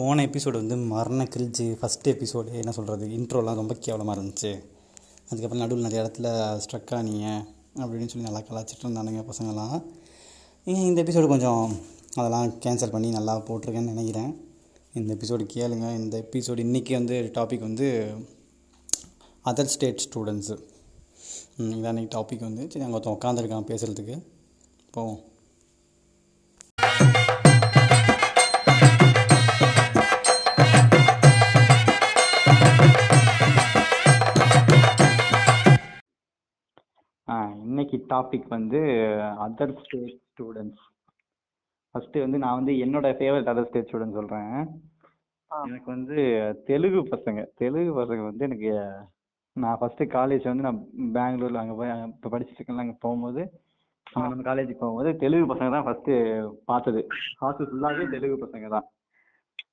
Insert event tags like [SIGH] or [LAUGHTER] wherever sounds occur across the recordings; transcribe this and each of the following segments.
போன எபிசோடு வந்து மரண கிழிச்சு ஃபஸ்ட் எபிசோடு என்ன சொல்கிறது இன்ட்ரோலாம் ரொம்ப கேவலமாக இருந்துச்சு. அதுக்கப்புறம் நடுவில் நிறைய இடத்துல ஸ்ட்ரக் ஆனீங்க அப்படின்னு சொல்லி நல்லா கலாச்சிட்டு இருந்தானுங்க பசங்கள்லாம் நீங்கள் இந்த எபிசோடு கொஞ்சம் அதெல்லாம் கேன்சல் பண்ணி நல்லா போட்டிருக்கேன்னு நினைக்கிறேன். இந்த எபிசோடு கேளுங்க. இந்த எபிசோடு இன்றைக்கி வந்து டாபிக் வந்து அதர் ஸ்டேட் ஸ்டூடெண்ட்ஸு இதான் இன்றைக்கி டாபிக் வந்து. சரி அங்கே ஒருத்தன் உட்காந்துருக்கான் பேசுகிறதுக்கு போவோம். டாபிக் வந்து அதர் ஸ்டேட் ஸ்டூடெண்ட்ஸ் ஃபஸ்ட்டு வந்து நான் வந்து என்னோட ஃபேவரட் அதர் ஸ்டேட் ஸ்டூடெண்ட் சொல்கிறேன் எனக்கு வந்து தெலுங்கு பசங்க. தெலுங்கு பசங்க வந்து எனக்கு நான் ஃபஸ்ட்டு காலேஜ் வந்து நான் பெங்களூரில் அங்கே போய் இப்போ படிச்சுட்டு இருக்கேன் அங்கே போகும்போது நம்ம காலேஜுக்கு போகும்போது தெலுங்கு பசங்க தான் ஃபஸ்ட்டு பார்த்தது. ஹாஸ்டல் ஃபுல்லாகவே தெலுங்கு பசங்க தான்.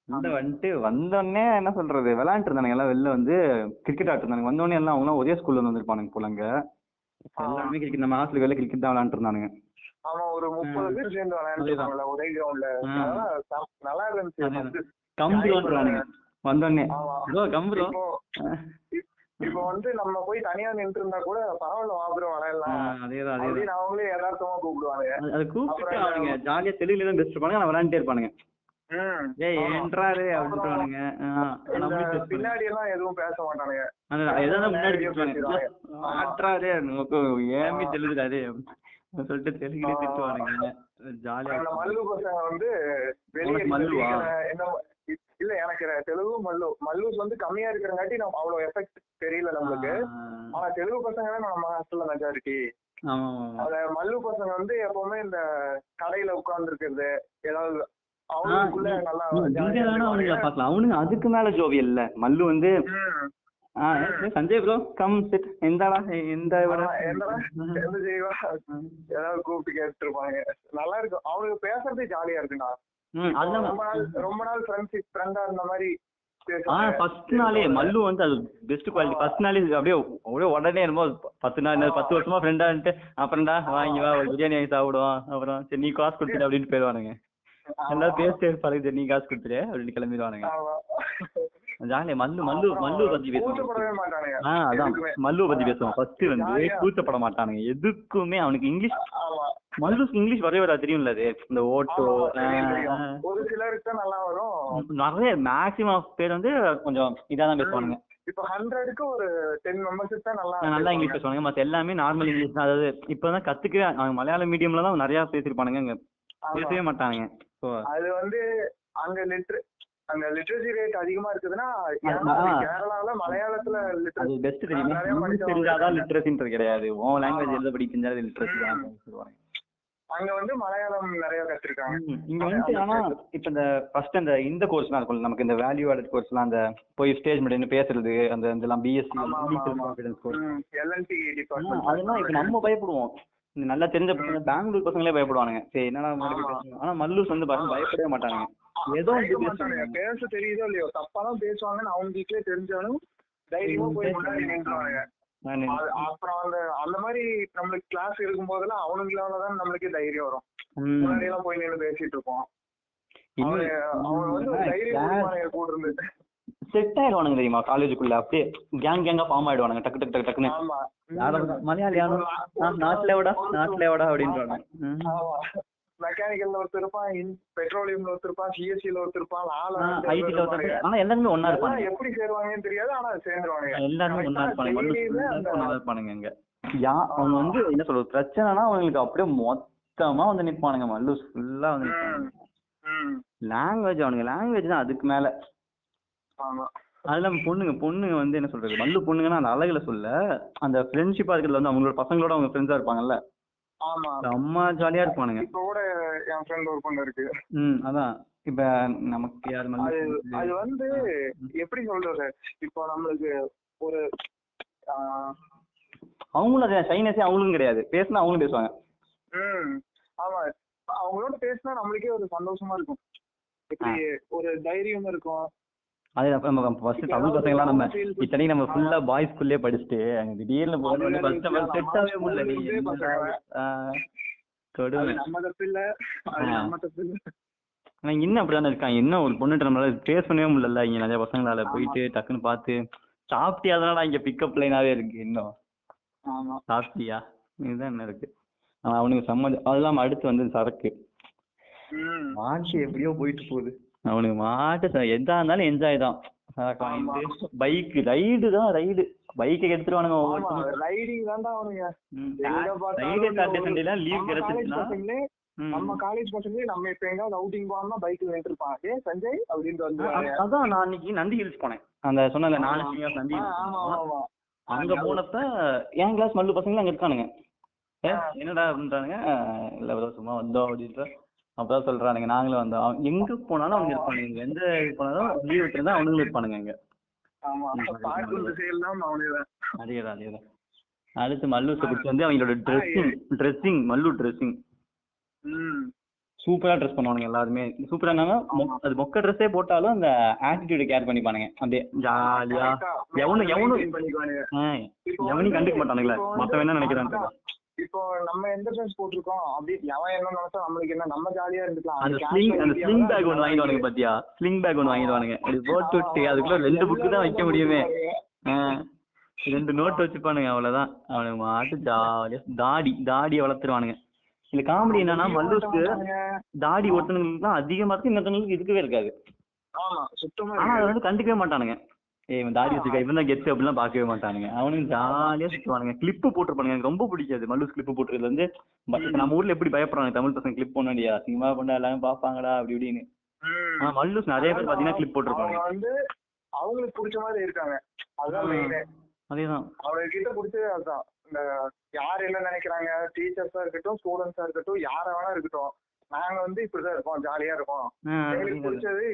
உள்ள வந்துட்டு வந்தோடனே என்ன சொல்றது விளையாண்டு இருந்தானுங்க எல்லாம் வெளில வந்து கிரிக்கெட் ஆட்டு இருந்தானுங்க. வந்தோடனே எல்லாம் அவங்களாம் ஒரே ஸ்கூல்ல வந்து வந்திருப்பானுங்க போல அங்க எல்லாருமே கிரிக்கெட் நம்ம ஹாஸ்டல் வெளில கிரிக்கெட் தான் விளையாண்டு இருந்தானுங்க. ஆமா ஒரு முப்பது பேர் சேர்ந்து விளையாண்டுருப்பாங்கல்ல ஒரே கிரவுண்ட்ல நல்லா இருந்துச்சு first. கம்புவானுங்க வந்தோடனே. ப்ரோ கம்புரோ இப்போ இப்- இப்போ வந்து நம்ம போய் தனியா நின்று இருந்தா கூட பரவாயில்ல வாபுரம் விளையாடலாம். அதேதான் அப்படின்னு அவங்களே யதார்த்தமா கூப்பிடுவாங்க அது- அது கூப்பிட்டு அவனுங்க ஜாலியா தெலுங்குல தான் பெஸ்ட் இருப்பானுங்க. நான் விளையாண்டே இருப்பானுங்க. என்றாரு அப்படின்றானுங்க. பின்னாடி எல்லாம் எதுவும் பேச மாட்டானுங்க. எதாவது முன்னாடி. ஆட்றாரு நமக்கு ஏமி சொல்லிட்டு தெலுங்குல. திட்டுவானுங்க. ஜாலியா மல்லு பசங்க வந்து வெளியே இல்ல எனக்கு தெலுங்கு மல்லு. மல்லூஸ் வந்து கம்மியா இருக்கிறங்காட்டி நம்ம அவ்வளவு எஃபெக்ட் தெரியல நம்மளுக்கு. ஆனா தெலுங்கு பசங்க தான் நம்ம ஹாஸ்டல்ல மெஜாரிட்டி அத மல்லு பசங்க வந்து எப்பவுமே இந்த கடையில உட்கார்ந்து இருக்கிறது ஏதாவது அவனுங்க அதுக்கு மேல ஜோவி இல்ல. மல்லு வந்து சஞ்சய் ப்ரோ கம் சிட் எந்தாடா எந்த ஏதாவது கூப்பிட்டு கேட்டு இருப்பாங்க நல்லா இருக்கும். அவனுக்கு பேசுறதே ஜாலியா இருக்குண்ணா ரொம்ப நாள் ரொம்ப நாள் ஃப்ரெண்ட்ஷிப் ஃப்ரெண்டா இருந்த மாதிரி. ஃபர்ஸ்ட் நாளே மல்லு வந்து அது பெஸ்ட் குவாலிட்டி ஃபர்ஸ்ட் நாளே அப்படியே அப்படியே உடனே என்னமோ பத்து நாள் பத்து வருஷமா ஃப்ரெண்டான்ட்டு அப்புறம்டா வாங்கி வா ஒரு பிரியாணி வாங்கி சாப்பிடுவோம் அப்புறம் சரி நீ காசு கொடுத்துரு அப்படின்னு போயிடுவானுங்க. எல்லாரும் பேசிட்டே இருப்பாரு நீ காசு கொடுத்துரு. அப்படின்னு கிளம்பிடுவானுங்க. ஜாலியா மல்லு மல்லு மல்லு பத்தி பேசுவோம் கூச்சப்படவே மாட்டானுங்க. ஆ அதான். மல்லு பத்தி பேசுவோம் ஃபர்ஸ்ட் வந்து. கூச்சப்பட மாட்டானுங்க. எதுக்குமே அவனுக்கு இங்கிலீஷ் மல்லுக்கு இங்கிலீஷ் வரவே வரா தெரியும்ல அது? இந்த ஓட்டோ. ஒரு சிலருக்கு நல்லா வரும். நிறைய மேக்ஸிமம் பேர் வந்து கொஞ்சம் இதா தான் பேசுவானுங்க. இப்ப ஹண்ட்ரடுக்கு ஒரு டென் மெம்பர்ஸ் தான் நல்லா நல்லா இங்கிலீஷ் பேசுவாங்க மத்த எல்லாமே நார்மல் இங்கிலீஷ் தான். அதாவது இப்பதான் கத்துக்கவே மலையாள மீடியம்ல தான் நிறைய ஆமா. பேசவே மாட்டானுங்க. அது வந்து அங்க லிட்ரு அங்க லிட்ரேசி ரேட் அதிகமா இருக்குதுன்னா. கேரளால மலையாளத்துல அது லிட்ரேசி பெஸ்ட் தெரியுமா. லிட்ரஸின்றது கிடையாது. உன் லாங்குவேஜ். எழுத படி தெரிஞ்சாலே லிட்ரஸி தான் சொல்லுவாங்க அங்க வந்து மலையாளம் நிறைய கத்துருக்காங்க. இங்க வந்துட்டு ஆனா இப்ப இந்த ஃபர்ஸ்ட் அந்த இந்த கோர்ஸ்லாம் இருக்கும்ல நமக்கு இந்த வேல்யூ ஆடட் கோர்ஸ்லாம் அந்த போய் ஸ்டேஜ் முடியும் பேசுறது அந்த இதெல்லாம் BSc. Confidence course LNT department அதெல்லாம் இப்ப நம்ம பயப்படுவோம். நல்லா தெரிஞ்ச பசங்க பெங்களூர் பசங்களே பயப்படுவானுங்க. சரி என்னடா. ஆனா மல்லூஸ் வந்து பாருங்க பயப்படவே மாட்டானுங்க. ஏதோ பேச தெரியுதோ இல்லையோ தப்பாதான் பேசுவாங்கன்னு அவங்களுக்கே தெரிஞ்சாலும் தைரியமா போய் முன்னாடி நின்றுவாங்க அப்புறம் அந்த அந்த மாதிரி நம்மளுக்கு கிளாஸ் இருக்கும் போதெல்லாம் அவனுங்களால தான் நம்மளுக்கே தைரியம் வரும். முன்னாடி எல்லாம் போய் நின்று பேசிட்டு இருப்போம். அவன் வந்து தைரியம் கூட இருந்து செட் ஆயிடுவானுங்க தெரியுமா? காலேஜுக்குள்ள அப்படியே கேங் கேங்கா ஃபார்ம் ஆயிடுவானுங்க. டக்கு டக்கு டக்கு டக்குன்னு. ஆமா. யாரோ மலையாளி யாரோ? நாட்டுல விடா நாட்டுல விடா அப்படின்றாங்க. மெக்கானிக்கல்ல ஒருத்தர் இருப்பான் பெட்ரோலியம்ல ஒருத்தர் இருப்பான் சிஎஸ்சில ஒருத்தர் இருப்பான் நாலு ஆ, அஞ்சு IT ல பேர் ஒருத்தர். ஆனா எல்லாருமே ஒண்ணா இருப்பாங்க எப்படி சேருவாங்கன்னு தெரியாது ஆனா சேர்ந்துருவானுங்க. எல்லாருமே ஒண்ணா ஆ இருப்பாங்க ஒண்ணா இருப்பானுங்க இங்க. யா அவங்க வந்து என்ன சொல்றது பிரச்சனைனா அவங்களுக்கு அப்படியே மொத்தமா வந்து நிப்பானுங்க. மல்லூஸ் ஃபுல்லா வந்து நிப்பானுங்க. ம், ம், லாங்குவேஜ் அவனுங்க. லாங்குவேஜ் தான் அதுக்கு மேல. ஆமா. அது இல்லாம பொண்ணுங்க பொண்ணுங்க வந்து என்ன சொல்றது? மல்லு பொண்ணுங்கன்னா அந்த அழகுல சொல்ல அந்த ஃப்ரெண்ட்ஷிப்பா இருக்கிறதுல வந்து அவங்களோட பசங்களோட அவங்க ஃப்ரெண்ட்ஸா இருப்பாங்கல்ல? ஆமா. செம்ம ஜாலியா இருப்பானுங்க. இப்ப கூட என் ஃப்ரெண்ட் ஒரு பொண்ணு இருக்கு. ம் அதான். இப்ப நமக்கு யார் அது வந்து எப்படி சொல்றது? இப்போ நம்மளுக்கு ஒரு அவங்களும் அதே சைனஸே அவங்களும் கிடையாது. பேசினா அவங்களும் பேசுவாங்க. ம் ஆமா. அவங்களோட பேசினா நம்மளுக்கே ஒரு சந்தோஷமா இருக்கும். எப்படி ஒரு தைரியம் இருக்கும். அது நம்ம ஃபர்ஸ்ட் தமிழ் பசங்கலாம் நம்ம இத்தனைக்கு நம்ம ஃபுல்லா பாய்ஸ் ஸ்கூல்லே படிச்சுட்டு அங்க திடீர்னு போன ஃபர்ஸ்ட் நம்ம செட் ஆகவே முடியல. நீ என்னடா, ஆ, அது கொடுமை. நம்ம தப்பு இல்ல. அது ஆ. நம்ம தப்பு இல்ல. ஆனா இன்னும் அப்படிதானே இருக்காங்க? என்ன ஒரு பொண்ணுகிட்ட நம்மளால பண்ணவே முடியல இங்க நிறைய பசங்களால போயிட்டு டக்குன்னு பார்த்து சாப்பிட்டியா? அதனால இங்க பிக்கப் லைனாவே இருக்கு இன்னும். ஆமா. சாப்பிட்டியா? இதுதான் என்ன இருக்கு? ஆனா அவனுக்கு சம்மதி அது இல்லாம அடுத்து வந்து சரக்கு. ம். மாட்டு எப்படியோ போயிட்டு போகுது. அவனுக்கு மாட்டு எதா இருந்தாலும் என்ஜாய் தான். பைக் ரைடு தான் ரைடு பைக்கை எடுத்துருவானுங்க ஒவ்வொருத்தரும் ரைடிங் தான்டா அவனுங்க. ஒரு- Sunday எல்லாம் leave நம்ம காலேஜ் பசங்களே நம்ம இப்ப எங்காவது அவுட்டிங் போனோம்னா பைக்ல நின்றுப்பான் ஏ சஞ்சய்? அப்படின்ட்டு அ- அதான் நான் அன்னைக்கு நந்தி ஹில்ஸ் போனேன். அந்த சொன்னல நாலு சீனியர்ஸ் நந்தி அங்க போனப்ப என் கிளாஸ் மல்லு பசங்க அங்க இருக்கானுங்க. என்னடா அப்படின்றானுங்க. இல்ல சும்மா வந்தோம் அப்படின்ற. அப்பதான் சொல்றானுங்க. நாங்களும் வந்தோம். எங்க போனாலும் அவங்க இருப்பானுங்க எந்த இது போனாலும் லீவ் விட்டுருந்தா அவனுங்களும் இருப்பானுங்க அங்க அதேதான் அதேதான். அடுத்து மல்லூஸை பிடிச்சி வந்து அவங்களோட ட்ரெஸ்ஸிங் ட்ரெஸ்ஸிங் மல்லு ட்ரெஸ்ஸிங் சூப்பரா ட்ரெஸ் பண்ணுவானுங்க எல்லாருமே. சூப்பரா என்னன்னா அது மொக்க ட்ரெஸ்ஸே போட்டாலும் அந்த ஆட்டிடியூட கேர் பண்ணிப்பானுங்க. அப்படியே ஜாலியா correct ஆ. எவனு எவனு maintain பண்ணிக்குவானுங்க. ஆ, இப்போ எவனையும் கண்டுக்க மாட்டானுங்களே. மத்தவன் என்ன. தெரியல. இப்போ நம்ம எந்த ட்ரெஸ் போட்டிருக்கோம் அப்படி எவன் என்ன நினைச்சா நம்மளுக்கு என்ன? நம்ம ஜாலியா இருந்துக்கலாம். அந்த ஸ்லிங் அந்த ஸ்லிங் பேக் ஒன்று வாங்கிடுவானுங்க பாத்தியா? ஸ்லிங் பேக் ஒன்று வாங்கிடுவானுங்க அப்படி போட்டு விட்டு அதுக்குள்ள ரெண்டு புக்கு தான் வைக்க முடியுமே. ரெண்டு நோட் வச்சுப்பானுங்க அவ்வளவுதான். அவனுக்கு மாட்டு ஜாலியா தாடி தாடியை வளர்த்துருவானுங்க. இதுல காமெடி என்னன்னா மல்லூஸ்க்கு தாடி ஒருத்தனுங்களுக்கு தான் அதிகமா இருக்கு இன்னொருத்தனுங்களுக்கு இருக்கவே இருக்காது. ஆனா அதை. வந்து கண்டுக்கவே மாட்டானுங்க. இவன் தாடி வச்சிருக்கா இவன் தான் கெத்து அப்படிலாம் பார்க்கவே மாட்டானுங்க. அவனுக்கு ஜாலியா சுத்துவானுங்க. கிளிப்பு போட்டுருப்பானுங்க எனக்கு ரொம்ப பிடிக்காது. மல்லூஸ் கிளிப்பு போட்டுருது வந்து நம்ம ஊர்ல எப்படி பயப்படுறாங்க தமிழ் பசங்க கிளிப் பண்ணடியா சினிமா பண்ண எல்லாரும் பாப்பாங்கடா அப்படி இப்படின்னு. ஆனா மல்லூஸ் நிறைய பேர் பாத்தீங்கன்னா கிளிப் போட்டிருப்பாங்க வந்து அவங்களுக்கு பிடிச்ச மாதிரி இருக்காங்க. அதுதான் அதேதான். அவங்க கிட்ட பிடிச்சது அதுதான். இந்த யார் என்ன நினைக்கிறாங்க? டீச்சர்ஸா இருக்கட்டும் ஸ்டூடெண்ட்ஸா இருக்கட்டும் யாரா வேணா இருக்கட்டும். நாங்க வந்து இப்படிதான் இருப்போம் ஜாலியா இருப்போம் பிடிச்சது